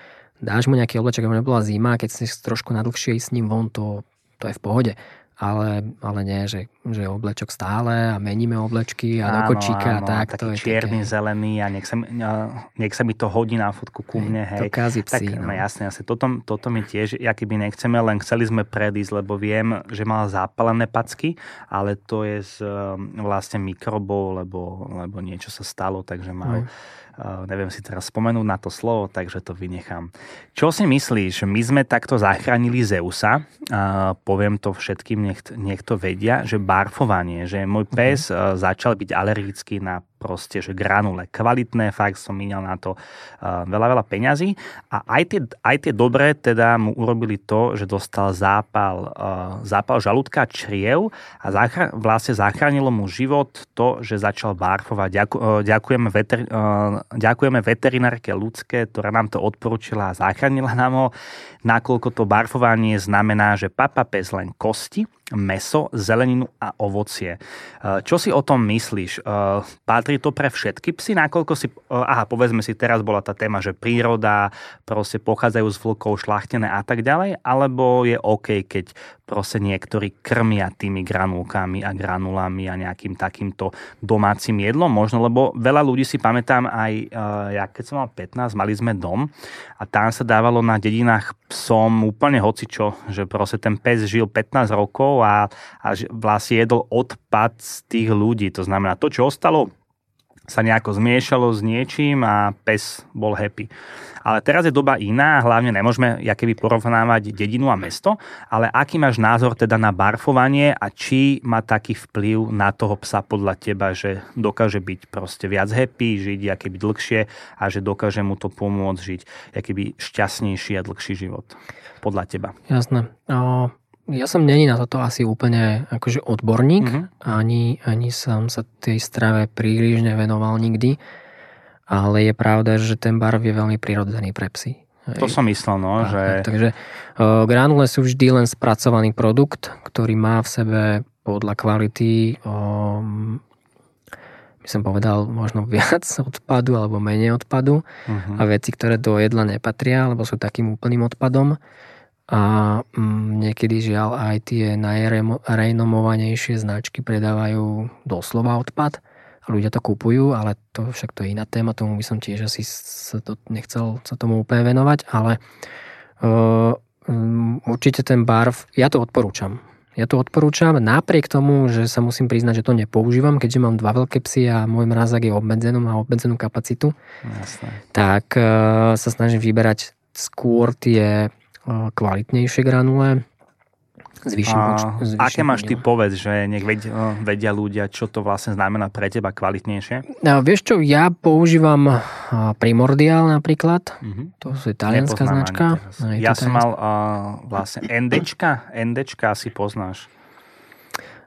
dáš mu nejaký oblečok, aby nebola zima, keď si trošku nadlhšie ísť s ním von, to, to je v pohode. Ale, ale nie, že, že oblečok stále a meníme oblečky a do kočíka a tak. to je čierny, také, zelený a nech sa, mi- nech sa mi to hodí na fotku ku mne, to hej. kází Tak, psi. no No. jasne, jasne. Toto, toto mi tiež, ja keby nechceme, len chceli sme predísť, lebo viem, že mal zapálené packy, ale to je z um, vlastne mikrobov, lebo, lebo niečo sa stalo, takže mal, uh, neviem si teraz spomenúť na to slovo, takže to vynechám. Čo si myslíš, my sme takto zachránili Zeusa, uh, poviem to všetkým, nech, nech to vedia, že barfovanie, že môj pes uh, začal byť alergický na proste, že granule. Kvalitné, fakt som minal na to uh, veľa, veľa peňazí. A aj tie, aj tie dobré teda mu urobili to, že dostal zápal, uh, zápal žalúdka čriev a zachra- vlastne zachránilo mu život to, že začal barfovať. Uh, ďakujeme, veter- ďakujeme veterinárke ľudské, ktorá nám to odporúčila a zachránila nám ho, nakoľko to barfovanie znamená, že papa pes len kosti, meso, zeleninu a ovocie. Uh, Čo si o tom myslíš? Uh, Patrí to pre všetky psy, nakoľko si, aha, povedzme si, teraz bola tá téma, že príroda, proste pochádzajú z vlkov, šlachtené a tak ďalej, alebo je OK, keď proste niektorí krmia tými granulkami a granulami a nejakým takýmto domácim jedlom, možno, lebo veľa ľudí si pamätám aj, ja keď som mal 15, mali sme dom a tam sa dávalo na dedinách psom úplne hocičo, že proste ten pes žil 15 rokov a, a vlastne jedol odpad z tých ľudí, to znamená to, čo ostalo, sa nejako zmiešalo s niečím a pes bol happy. Ale teraz je doba iná, hlavne nemôžeme keby porovnávať dedinu a mesto, ale aký máš názor teda na barfovanie a či má taký vplyv na toho psa podľa teba, že dokáže byť proste viac happy, žiť byť dlhšie a že dokáže mu to pomôcť žiť keby šťastnejší a dlhší život podľa teba. Jasné. Ja som není na toto asi úplne akože odborník, mm-hmm. ani, ani som sa tej strave príliš nevenoval nikdy ale je pravda, že ten barv je veľmi prirodzený pre psy. To som myslel, no, tak, že... Tak, takže uh, granule sú vždy len spracovaný produkt, ktorý má v sebe podľa kvality um, by som povedal možno viac odpadu alebo menej odpadu uh-huh. a veci, ktoré do jedla nepatria, alebo sú takým úplným odpadom. A um, niekedy žiaľ aj tie najrenomovanejšie značky predávajú doslova odpad ľudia to kupujú, ale to však to je iná téma, tomu by som tiež asi sa to nechcel sa tomu úplne venovať, ale uh, um, určite ten barv, ja to odporúčam. Ja to odporúčam napriek tomu, že sa musím priznať, že to nepoužívam, keďže mám dva veľké psy a môj mrazák je obmedzenú, má obmedzenú kapacitu. Jasne. Tak uh, sa snažím vyberať skôr tie kvalitnejšie granule, s vyšším počtom. Aké máš ty povedz, že nech vedia, vedia ľudia, čo to vlastne znamená pre teba kvalitnejšie? No, vieš čo, ja používam Primordial napríklad. Uh-huh. To je talianská značka. No, ja som mal uh, vlastne NDčka. NDčka asi poznáš.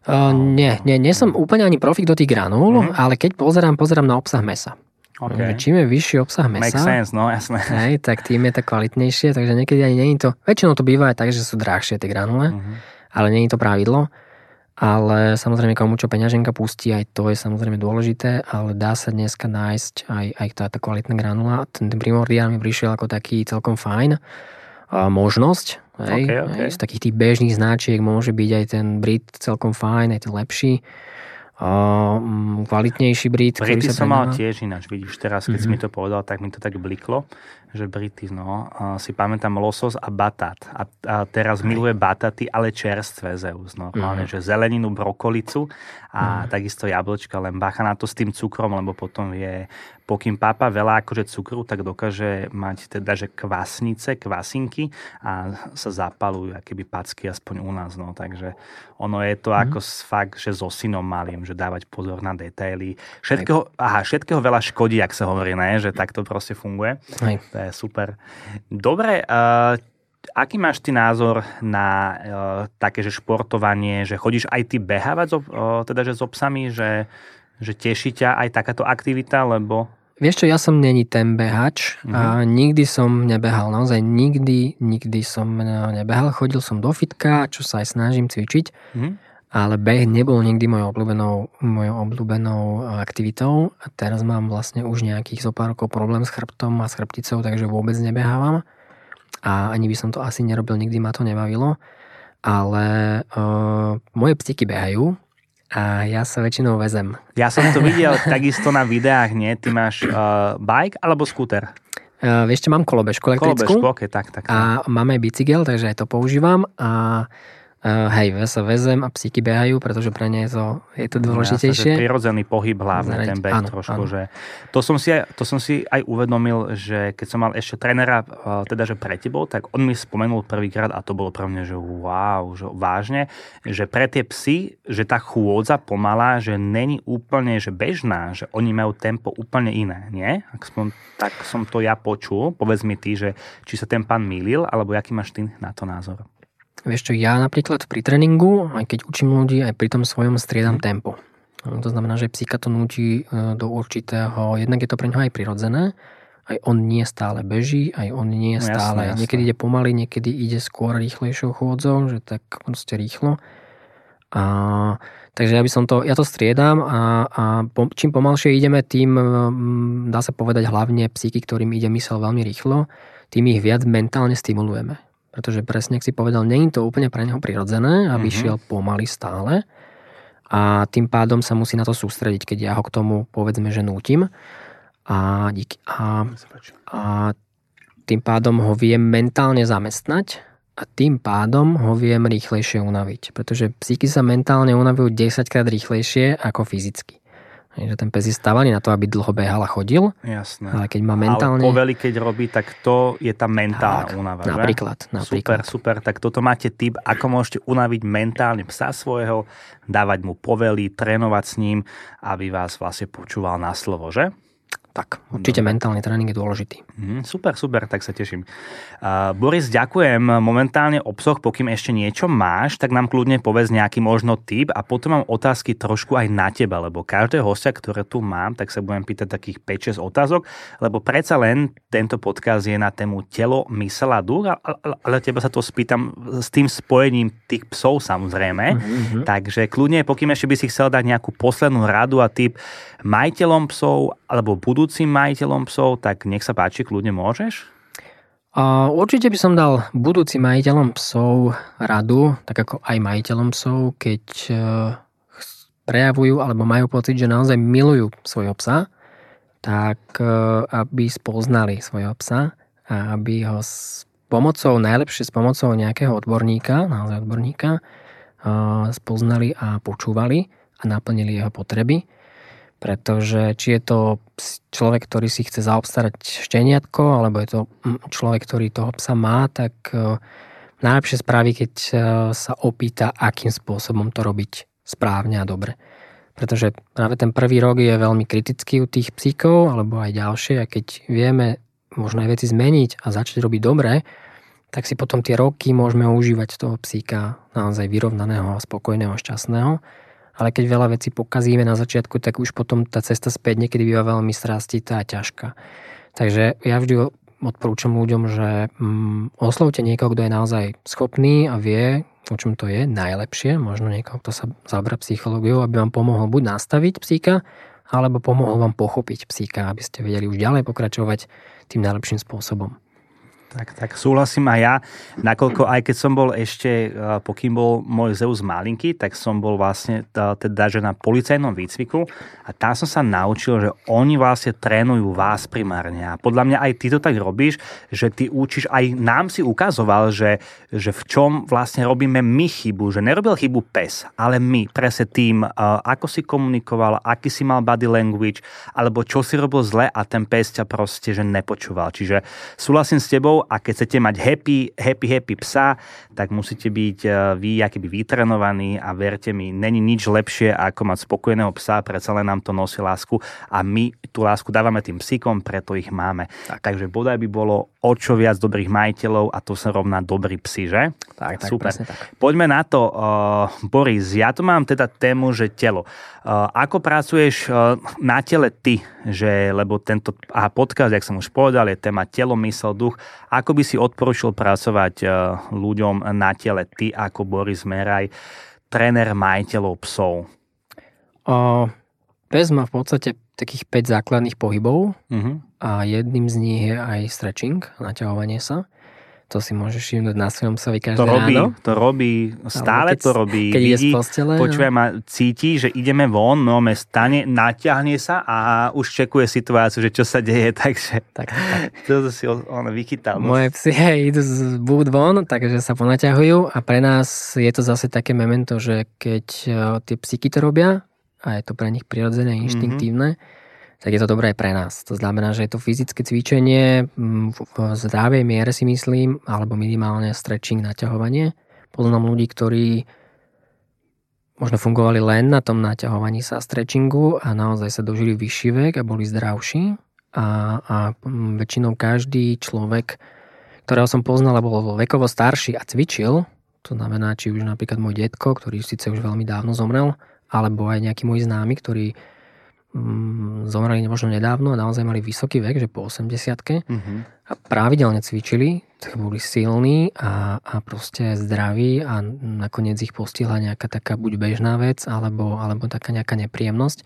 Uh, nie, nie, nie som úplne ani profik do tých granul, uh-huh. ale keď pozerám, pozerám na obsah mesa. Okay. Čím je vyšší obsah mesa, Make sense, no jasné. Hej, tak tým je to kvalitnejšie, takže niekedy ani je to, väčšinou to býva aj tak, že sú drahšie tie granule, uh-huh. ale je to pravidlo. Ale samozrejme, komu čo peňaženka pustí, aj to je samozrejme dôležité, ale dá sa dneska nájsť aj, aj tá, tá kvalitná granula. Ten, ten primordiál mi prišiel ako taký celkom fajn a možnosť. Hej, okay, okay. Hej, z takých tých bežných značiek môže byť aj ten Brit celkom fajn, aj ten lepší kvalitnejší Brit. Brity som mal tiež ináč, vidíš, teraz keď mm-hmm. si mi to povedal, tak mi to tak bliklo, že Brity, no, si pamätám losos a batát. A, a teraz miluje bataty, ale čerstvé Zeus, no, mm-hmm. že zeleninu, brokolicu a mm-hmm. takisto jablčka, len bacha na to s tým cukrom, lebo potom je pokým pápa veľa akože cukru, tak dokáže mať teda, že kvasnice, kvasinky a sa zapalujú keby packy aspoň u nás. No. Takže ono je to mm. ako fakt, že so synom malým, že dávať pozor na detaily. Všetkého, aha, všetkého veľa škodí, ak sa hovorí, ne? že takto proste funguje. Aj. To je super. Dobre, uh, aký máš ty názor na uh, také, že športovanie, že chodíš aj ty behávať so, uh, teda, že so psami, že, že teší ťa aj takáto aktivita, lebo Vieš čo, ja som není ten behač mm-hmm. a mhm. nikdy som nebehal, naozaj nikdy, nikdy som nebehal. Chodil som do fitka, čo sa aj snažím cvičiť, mm-hmm. ale beh nebol nikdy mojou obľúbenou, mojou obľúbenou aktivitou a teraz mám vlastne už nejakých zo pár rokov problém s chrbtom a s chrbticou, takže vôbec nebehávam a ani by som to asi nerobil, nikdy ma to nebavilo. Ale uh, moje psíky behajú, a ja sa väčšinou vezem. Ja som to videl takisto na videách, nie? Ty máš uh, bike alebo skúter? Uh, vieš čo, mám kolobežku elektrickú. Kolobežku, okay, tak, tak, tak. A mám aj bicykel, takže aj to používam. A Uh, hej, sa vezem a psíky behajú, pretože pre ne je to, je to dôležitejšie. Jasne, prirodzený pohyb hlavne, Zrať, ten beh áno, trošku. Áno. Že to, som si, to som si aj uvedomil, že keď som mal ešte trénera, uh, teda že pre tebou, tak on mi spomenul prvýkrát a to bolo pre mňa, že wow, že vážne, že pre tie psy, že tá chôdza pomalá, že není úplne že bežná, že oni majú tempo úplne iné, nie? Ak som, tak som to ja počul. Povedz mi ty, že či sa ten pán mýlil, alebo aký máš ty na to názor? Vieš čo, ja napríklad pri tréningu, aj keď učím ľudí, aj pri tom svojom striedam mm. tempo. No, to znamená, že psíka to núti e, do určitého, jednak je to pre neho aj prirodzené, aj on nie stále beží, aj on nie no, stále, jasne, jasne. niekedy ide pomaly, niekedy ide skôr rýchlejšou chôdzou, že tak proste rýchlo. A, takže ja by som to, ja to striedam a, a po, čím pomalšie ideme, tým mm, dá sa povedať hlavne psíky, ktorým ide mysel veľmi rýchlo, tým ich viac mentálne stimulujeme. Pretože presne, ak si povedal, je to úplne pre neho prirodzené, aby mm-hmm. šiel pomaly stále a tým pádom sa musí na to sústrediť, keď ja ho k tomu povedzme, že nútim. A, díky, a, a tým pádom ho viem mentálne zamestnať a tým pádom ho viem rýchlejšie unaviť. Pretože psíky sa mentálne unavujú 10 krát rýchlejšie ako fyzicky. Že ten pes je stávaný na to, aby dlho behal a chodil. Jasné. Ale keď má mentálne... Ale poveli, keď robí, tak to je tá mentálna únava. Napríklad, napríklad. Super, super. Tak toto máte tip, ako môžete unaviť mentálne psa svojho, dávať mu povely, trénovať s ním, aby vás vlastne počúval na slovo, že? Tak, určite Dobre. mentálny tréning je dôležitý. Mm, super, super, tak sa teším. Uh, Boris, ďakujem. Momentálne obsoch, pokým ešte niečo máš, tak nám kľudne povedz nejaký možno tip a potom mám otázky trošku aj na teba, lebo každého hostia, ktoré tu mám, tak sa budem pýtať takých 5-6 otázok, lebo predsa len tento podcast je na tému telo, mysel a duch, ale teba sa to spýtam s tým spojením tých psov samozrejme. Mm-hmm. Takže kľudne, pokým ešte by si chcel dať nejakú poslednú radu a tip majiteľom psov alebo budúcim majiteľom psov, tak nech sa páči, kľudne môžeš? Určite by som dal budúcim majiteľom psov radu, tak ako aj majiteľom psov, keď e, prejavujú alebo majú pocit, že naozaj milujú svojho psa, tak e, aby spoznali svojho psa a aby ho s pomocou, najlepšie s pomocou nejakého odborníka, naozaj odborníka, e, spoznali a počúvali a naplnili jeho potreby pretože či je to človek, ktorý si chce zaobstarať šteniatko, alebo je to mm, človek, ktorý toho psa má, tak e, najlepšie spraví, keď e, sa opýta, akým spôsobom to robiť správne a dobre. Pretože práve ten prvý rok je veľmi kritický u tých psíkov, alebo aj ďalšie, a keď vieme možno aj veci zmeniť a začať robiť dobre, tak si potom tie roky môžeme užívať toho psíka naozaj vyrovnaného, spokojného, šťastného ale keď veľa vecí pokazíme na začiatku, tak už potom tá cesta späť niekedy býva veľmi strastitá a ťažká. Takže ja vždy odporúčam ľuďom, že mm, oslovte niekoho, kto je naozaj schopný a vie, o čom to je najlepšie, možno niekoho, kto sa zabra psychológiou, aby vám pomohol buď nastaviť psíka, alebo pomohol vám pochopiť psíka, aby ste vedeli už ďalej pokračovať tým najlepším spôsobom. Tak, tak súhlasím aj ja, nakoľko aj keď som bol ešte, e, pokým bol môj Zeus malinký, tak som bol vlastne teda, že na policajnom výcviku a tam som sa naučil, že oni vlastne trénujú vás primárne a podľa mňa aj ty to tak robíš, že ty učíš, aj nám si ukazoval, že, že v čom vlastne robíme my chybu, že nerobil chybu pes, ale my, presne tým, e, ako si komunikoval, aký si mal body language, alebo čo si robil zle a ten pes ťa proste, že nepočúval. Čiže súhlasím s tebou, a keď chcete mať happy, happy, happy psa, tak musíte byť e, vy akýby vytrenovaní a verte mi, není nič lepšie ako mať spokojného psa, predsa len nám to nosí lásku a my tú lásku dávame tým psíkom, preto ich máme. Tak. Takže bodaj by bolo o čo viac dobrých majiteľov a to sa rovná dobrý psi, že? Tak, tak Super. tak. Poďme na to, uh, Boris, ja tu mám teda tému, že telo. Uh, ako pracuješ uh, na tele ty, že, lebo tento a podcast, jak som už povedal, je téma telo, mysel, duch. Ako by si odporučil pracovať uh, ľuďom na tele ty ako Boris Meraj, tréner majiteľov psov? Uh, pes má v podstate takých 5 základných pohybov uh-huh. a jedným z nich je aj stretching, naťahovanie sa. To si môžeš všimnúť na svojom psovi každé to robí, ráno. To robí, stále keď, to robí. Keď vidí, z postele. Počúva ma, cíti, že ideme von, no me stane, naťahne sa a už čekuje situáciu, že čo sa deje, takže tak, tak. to si on, vychytal. No. Moje psy hej, idú z búd von, takže sa ponaťahujú a pre nás je to zase také memento, že keď uh, tie psyky to robia, a je to pre nich prirodzené, inštinktívne, mm-hmm. Tak je to dobré pre nás. To znamená, že je to fyzické cvičenie mm, v zdravej miere si myslím, alebo minimálne stretching, naťahovanie. Poznám ľudí, ktorí možno fungovali len na tom naťahovaní sa stretchingu a naozaj sa dožili vyšší vek a boli zdravší. A, a mm, väčšinou každý človek, ktorého som poznal, bol vekovo starší a cvičil, to znamená, či už napríklad môj detko, ktorý síce už veľmi dávno zomrel, alebo aj nejaký môj známy, ktorý mm, zomreli možno nedávno a naozaj mali vysoký vek, že po 80 Mhm. a pravidelne cvičili, tak boli silní a, a proste zdraví a nakoniec ich postihla nejaká taká buď bežná vec, alebo, alebo taká nejaká nepríjemnosť.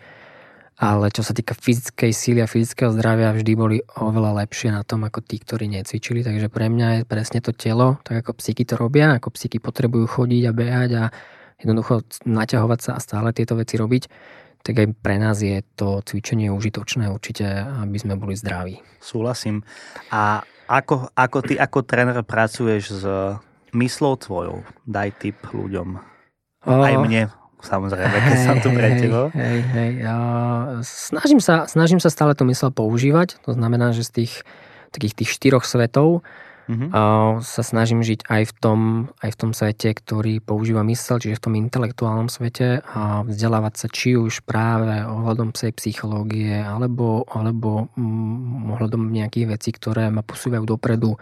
Ale čo sa týka fyzickej síly a fyzického zdravia, vždy boli oveľa lepšie na tom ako tí, ktorí necvičili. Takže pre mňa je presne to telo, tak ako psíky to robia, ako psíky potrebujú chodiť a behať a jednoducho naťahovať sa a stále tieto veci robiť, tak aj pre nás je to cvičenie užitočné určite, aby sme boli zdraví. Súhlasím. A ako, ako ty ako tréner pracuješ s myslou tvojou? Daj tip ľuďom. Aj mne, samozrejme, keď som tu pre teba. Hej, hej, ja snažím, sa, snažím sa stále tú mysel používať, to znamená, že z tých takých tých štyroch svetov Mhm. a sa snažím žiť aj v, tom, aj v tom svete, ktorý používa mysel, čiže v tom intelektuálnom svete a vzdelávať sa či už práve ohľadom psej psychológie alebo, alebo mm, ohľadom nejakých vecí, ktoré ma posúvajú dopredu,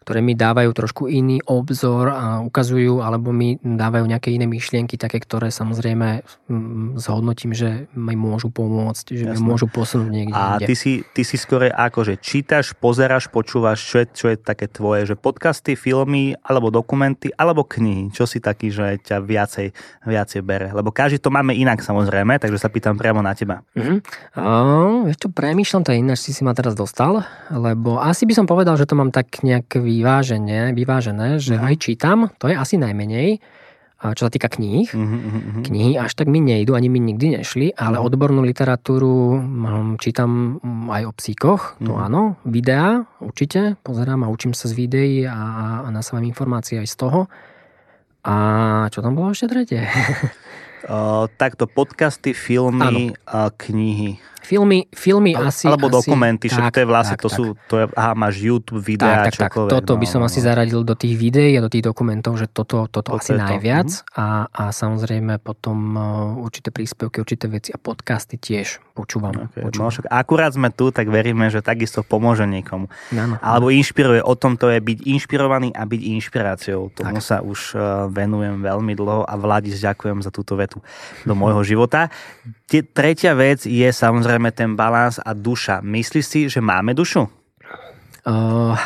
ktoré mi dávajú trošku iný obzor a ukazujú, alebo mi dávajú nejaké iné myšlienky, také, ktoré samozrejme mm, zhodnotím, že mi môžu pomôcť, že mi môžu posunúť niekde A inde. ty si, ty si skôr ako, že čítaš, pozeráš, počúvaš, čo je, čo je také tvoje, že podcasty, filmy, alebo dokumenty, alebo knihy. Čo si taký, že ťa viacej, viacej bere? Lebo každý to máme inak samozrejme, takže sa pýtam priamo na teba. Mhm. A, vieš čo, premýšľam to ináč, si si ma teraz dostal, lebo asi by som povedal, že to mám tak nejak vyvážené, vyvážené že Mhm. aj čítam, to je asi najmenej, a čo sa týka kníh. Mhm, mhm, mhm. Knihy až tak mi nejdu, ani mi nikdy nešli, ale Mhm. odbornú literatúru čítam aj o psíkoch, to Mhm. áno. Videá určite, pozerám a učím sa z videí a, a nasávam informácie aj z toho. A čo tam bolo ešte tretie? Uh, takto podcasty, filmy, uh, knihy. Filmy, filmy Ale- asi... alebo asi, dokumenty, však to je vlastne, tak, to tak. sú, to je, aha, máš YouTube, videá, tak, tak, tak. čokoľvek. Toto by no, som no, asi no. zaradil do tých videí a do tých dokumentov, že toto, toto, Toto asi je to. najviac. Mhm. A, a samozrejme potom uh, určité príspevky, určité veci a podcasty tiež počúvam. Okay, no počúvam. však akurát sme tu, tak veríme, že takisto pomôže niekomu. Áno. Alebo inšpiruje. O tom to je byť inšpirovaný a byť inšpiráciou. Tomu Tak. sa už uh, venujem veľmi dlho a Vladis, ďakujem za túto vetu do môjho života. Tretia vec je samozrejme ten balans a duša. Myslíš si, že máme dušu? Uh,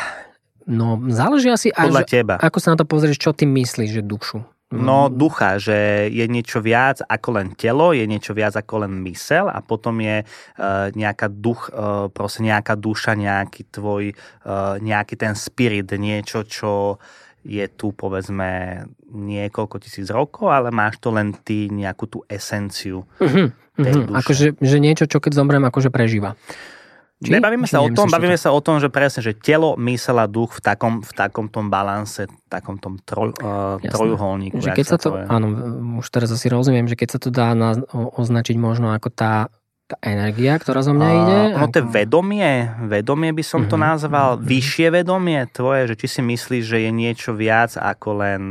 no, záleží asi aj, Podľa že, teba. ako sa na to pozrieš, čo ty myslíš, že dušu. No ducha, že je niečo viac ako len telo, je niečo viac ako len mysel a potom je uh, nejaká duch, uh, proste nejaká duša, nejaký tvoj, uh, nejaký ten spirit, niečo, čo je tu povedzme niekoľko tisíc rokov, ale máš to len ty nejakú tú esenciu. Uh-huh, uh-huh. duše. Akože že niečo, čo keď zomrem, akože prežíva. Či? Nebavíme Či sa o tom, bavíme toto? sa o tom, že presne, že telo, mysel a duch v takom, v takom tom balanse, takom tom troj, uh, Jasné. trojuholníku. Že keď sa to, povie. áno, už teraz asi rozumiem, že keď sa to dá na, o, označiť možno ako tá, tá energia, ktorá zo mňa A ide. Ono to je vedomie, vedomie by som to Mhm, nazval, mhm. vyššie vedomie tvoje, že či si myslíš, že je niečo viac ako len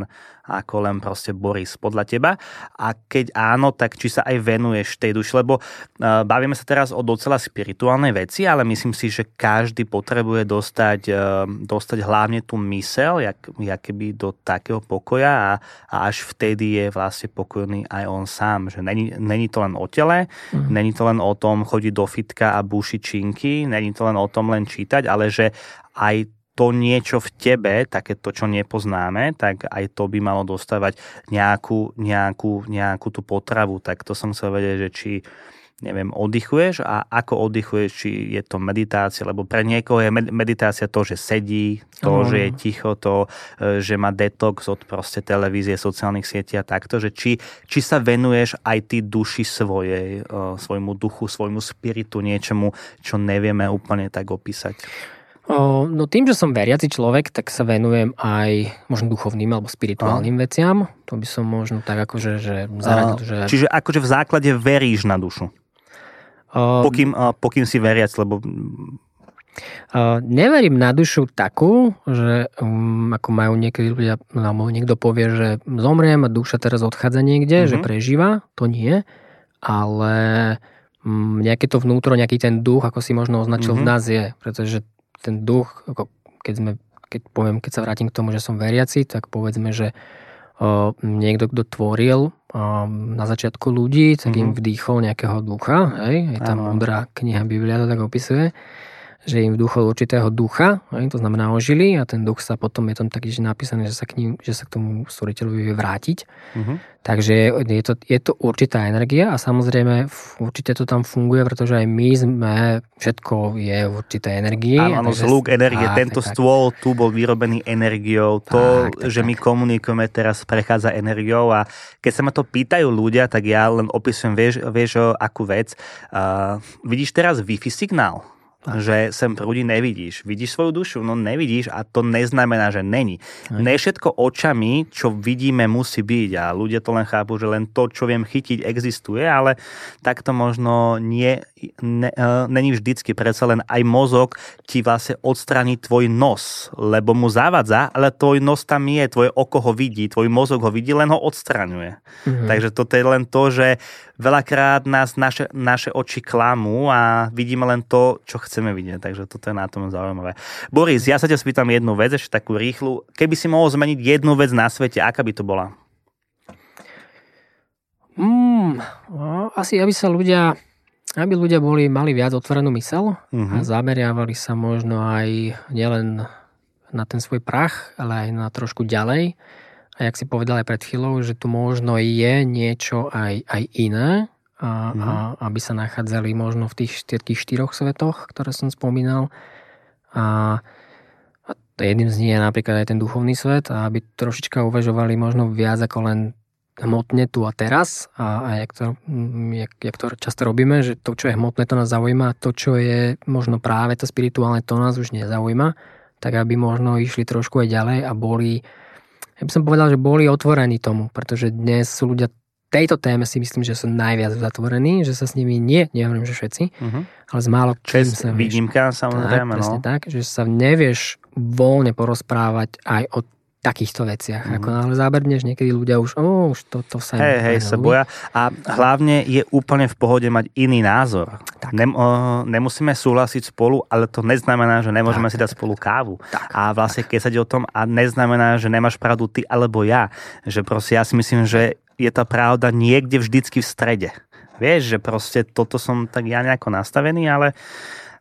ako len proste Boris podľa teba. A keď áno, tak či sa aj venuješ tej duši, lebo uh, bavíme sa teraz o docela spirituálnej veci, ale myslím si, že každý potrebuje dostať, uh, dostať hlavne tú mysel, jak, jak keby do takého pokoja a, a až vtedy je vlastne pokojný aj on sám. Že není, není to len o tele, Mhm. Není to len o tom chodiť do fitka a búšiť činky, není to len o tom len čítať, ale že aj to niečo v tebe, také to, čo nepoznáme, tak aj to by malo dostávať nejakú, nejakú, nejakú tú potravu. Tak to som chcel vedieť, že či neviem, oddychuješ a ako oddychuješ, či je to meditácia, lebo pre niekoho je med- meditácia to, že sedí, to, Áno. že je ticho, to, e, že má detox od proste televízie, sociálnych sietí a takto, že či, či sa venuješ aj ty duši svojej, e, svojmu duchu, svojmu spiritu, niečomu, čo nevieme úplne tak opísať. O, no tým, že som veriaci človek, tak sa venujem aj možno duchovným alebo spirituálnym veciam. To by som možno tak akože že zaradil, že... Čiže akože v základe veríš na dušu, o, pokým, pokým si veriac, lebo Uh, neverím na dušu takú, že um, ako majú niekedy ľudia, alebo niekto povie, že zomriem a duša teraz odchádza niekde, Mhm. že prežíva, to nie, ale um, nejaké to vnútro, nejaký ten duch, ako si možno označil, Mhm. v nás je, pretože ten duch, ako keď sme, keď poviem, keď sa vrátim k tomu, že som veriaci, tak povedzme, že niekto, kto tvoril na začiatku ľudí, tak im mhm. vdýchol nejakého ducha, hej, je tam múdra kniha Biblia to tak opisuje, že im vdúchol určitého ducha, to znamená ožili a ten duch sa potom je tam taký, že napísané, že sa k, ním, že sa k tomu stvoriteľovi vie vrátiť. Uh-huh. Takže je to, je to určitá energia a samozrejme určite to tam funguje, pretože aj my sme, všetko je v určitej energii. Áno, áno zlúk energie, tak, tento tak, stôl tu bol vyrobený energiou, to, tak, tak, že tak. my komunikujeme teraz prechádza energiou a keď sa ma to pýtajú ľudia, tak ja len opisujem, vieš, vieš akú vec. Uh, vidíš teraz Wi-Fi signál? Že sem prúdi nevidíš. Vidíš svoju dušu? No nevidíš a to neznamená, že není. Aj. Ne všetko očami, čo vidíme, musí byť a ľudia to len chápu, že len to, čo viem chytiť, existuje, ale takto možno nie, ne, uh, není vždycky. Predsa len aj mozog ti vlastne odstraní tvoj nos, lebo mu zavadza, ale tvoj nos tam je, tvoje oko ho vidí, tvoj mozog ho vidí, len ho odstraňuje. Mhm. Takže toto je len to, že veľakrát nás naše, naše oči klamú a vidíme len to, čo chceme vidieť. Takže toto je na tom zaujímavé. Boris, ja sa ťa spýtam jednu vec, ešte takú rýchlu. Keby si mohol zmeniť jednu vec na svete, aká by to bola? Mm, no, asi aby sa ľudia aby ľudia boli, mali viac otvorenú mysel uh-huh. a mhm. zameriavali sa možno aj nielen na ten svoj prach, ale aj na trošku ďalej a jak si povedal aj pred chvíľou, že tu možno je niečo aj, aj iné, a, mm. a aby sa nachádzali možno v tých všetkých štyroch svetoch, ktoré som spomínal. A, a jedným z nich je napríklad aj ten duchovný svet a aby trošička uvažovali možno viac ako len hmotne tu a teraz a, a jak, to, jak, jak to často robíme, že to, čo je hmotné, to nás zaujíma a to, čo je možno práve to spirituálne, to nás už nezaujíma, tak aby možno išli trošku aj ďalej a boli ja by som povedal, že boli otvorení tomu, pretože dnes sú ľudia tejto téme si myslím, že sú najviac zatvorení, že sa s nimi nie, nehovorím, že všetci, uh-huh. ale z málo Čest, sa výnimka, samozrejme. Tak, no. tak, že sa nevieš voľne porozprávať aj o takýchto veciach. Mm-hmm. Ako ale záberneš, niekedy ľudia už, oh, už to, to sa... Hej, hej, sa boja. A hlavne je úplne v pohode mať iný názor. Tak. Nem, o, nemusíme súhlasiť spolu, ale to neznamená, že nemôžeme tak, si dať tak, spolu kávu. Tak, a vlastne, keď sa o tom, a neznamená, že nemáš pravdu ty alebo ja. Že proste ja si myslím, že je tá pravda niekde vždycky v strede. Vieš, že proste toto som tak ja nejako nastavený, ale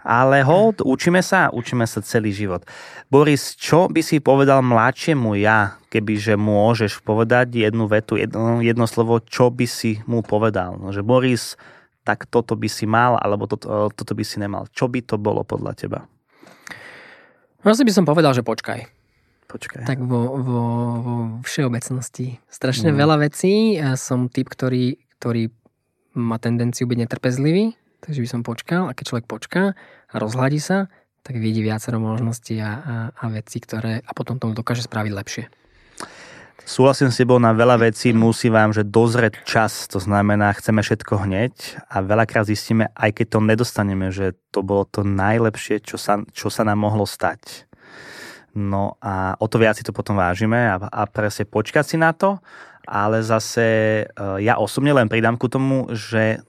ale hold, učíme sa, učíme sa celý život. Boris, čo by si povedal mladšiemu ja, kebyže môžeš povedať jednu vetu, jedno, jedno slovo, čo by si mu povedal? No, že Boris, tak toto by si mal, alebo toto, toto by si nemal. Čo by to bolo podľa teba? Asi by som povedal, že počkaj. Počkaj. Tak vo, vo, vo všeobecnosti. Strašne mm. veľa vecí. Ja som typ, ktorý, ktorý má tendenciu byť netrpezlivý Takže by som počkal a keď človek počká a rozhľadí sa, tak vidí viacero možností a, a, a veci, ktoré a potom tomu dokáže spraviť lepšie. Súhlasím s tebou na veľa vecí, musí vám, že dozrieť čas, to znamená, chceme všetko hneď a veľakrát zistíme, aj keď to nedostaneme, že to bolo to najlepšie, čo sa, čo sa nám mohlo stať. No a o to viac si to potom vážime a, a presne počkať si na to, ale zase e, ja osobne len pridám ku tomu, že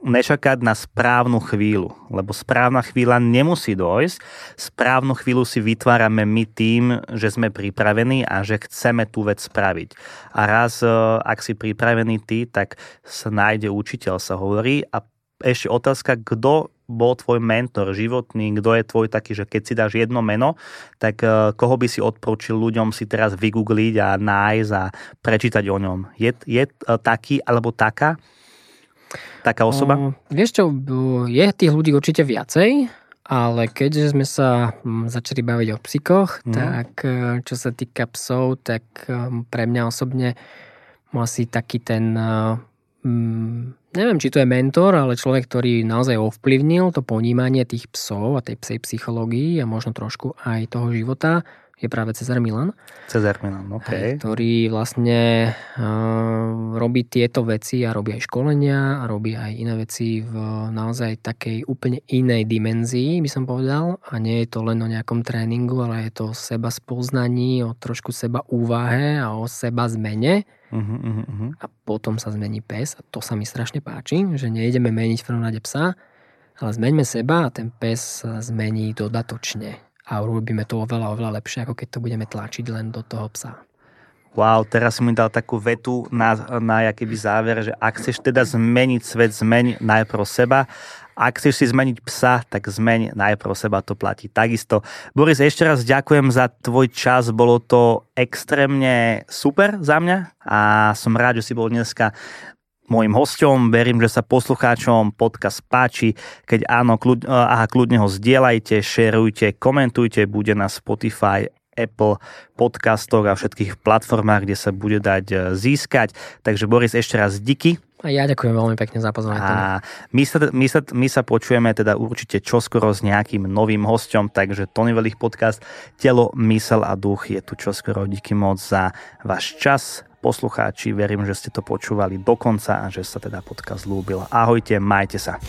nečakať na správnu chvíľu, lebo správna chvíľa nemusí dojsť. Správnu chvíľu si vytvárame my tým, že sme pripravení a že chceme tú vec spraviť. A raz, e, ak si pripravený ty, tak sa nájde učiteľ, sa hovorí. A ešte otázka, kto bol tvoj mentor životný, kto je tvoj taký, že keď si dáš jedno meno, tak e, koho by si odporúčil ľuďom si teraz vygoogliť a nájsť a prečítať o ňom. Je, je e, taký alebo taká, taká osoba? Uh, vieš čo, je tých ľudí určite viacej, ale keďže sme sa hm, začali baviť o psikoch, mm. tak e, čo sa týka psov, tak e, pre mňa osobne asi taký ten, um, neviem, či to je mentor, ale človek, ktorý naozaj ovplyvnil to ponímanie tých psov a tej psej psychológii a možno trošku aj toho života, je práve Cezar Milan. Cezar Milan, OK. Ktorý vlastne uh, robí tieto veci a robí aj školenia a robí aj iné veci v naozaj takej úplne inej dimenzii, by som povedal. A nie je to len o nejakom tréningu, ale je to o seba spoznaní, o trošku seba úvahe a o seba zmene. Uh-huh, uh-huh. A potom sa zmení pes a to sa mi strašne páči, že nejdeme meniť v prvom psa, ale zmeňme seba a ten pes sa zmení dodatočne a urobíme to oveľa, oveľa lepšie, ako keď to budeme tlačiť len do toho psa. Wow, teraz si mi dal takú vetu na, na jakýby záver, že ak chceš teda zmeniť svet, zmeň najprv seba ak chceš si zmeniť psa, tak zmeň najprv seba, to platí takisto. Boris, ešte raz ďakujem za tvoj čas, bolo to extrémne super za mňa a som rád, že si bol dneska môjim hosťom. Verím, že sa poslucháčom podcast páči. Keď áno, kľud, aha, kľudne ho zdieľajte, šerujte, komentujte. Bude na Spotify, Apple podcastoch a všetkých platformách, kde sa bude dať e, získať. Takže Boris, ešte raz díky. A ja ďakujem veľmi pekne za pozvanie. A my sa, my, sa, my sa počujeme teda určite čoskoro s nejakým novým hosťom, takže Tony Velich podcast Telo, mysel a duch je tu čoskoro. Díky moc za váš čas, poslucháči. Verím, že ste to počúvali dokonca a že sa teda podcast ľúbil. Ahojte, majte sa.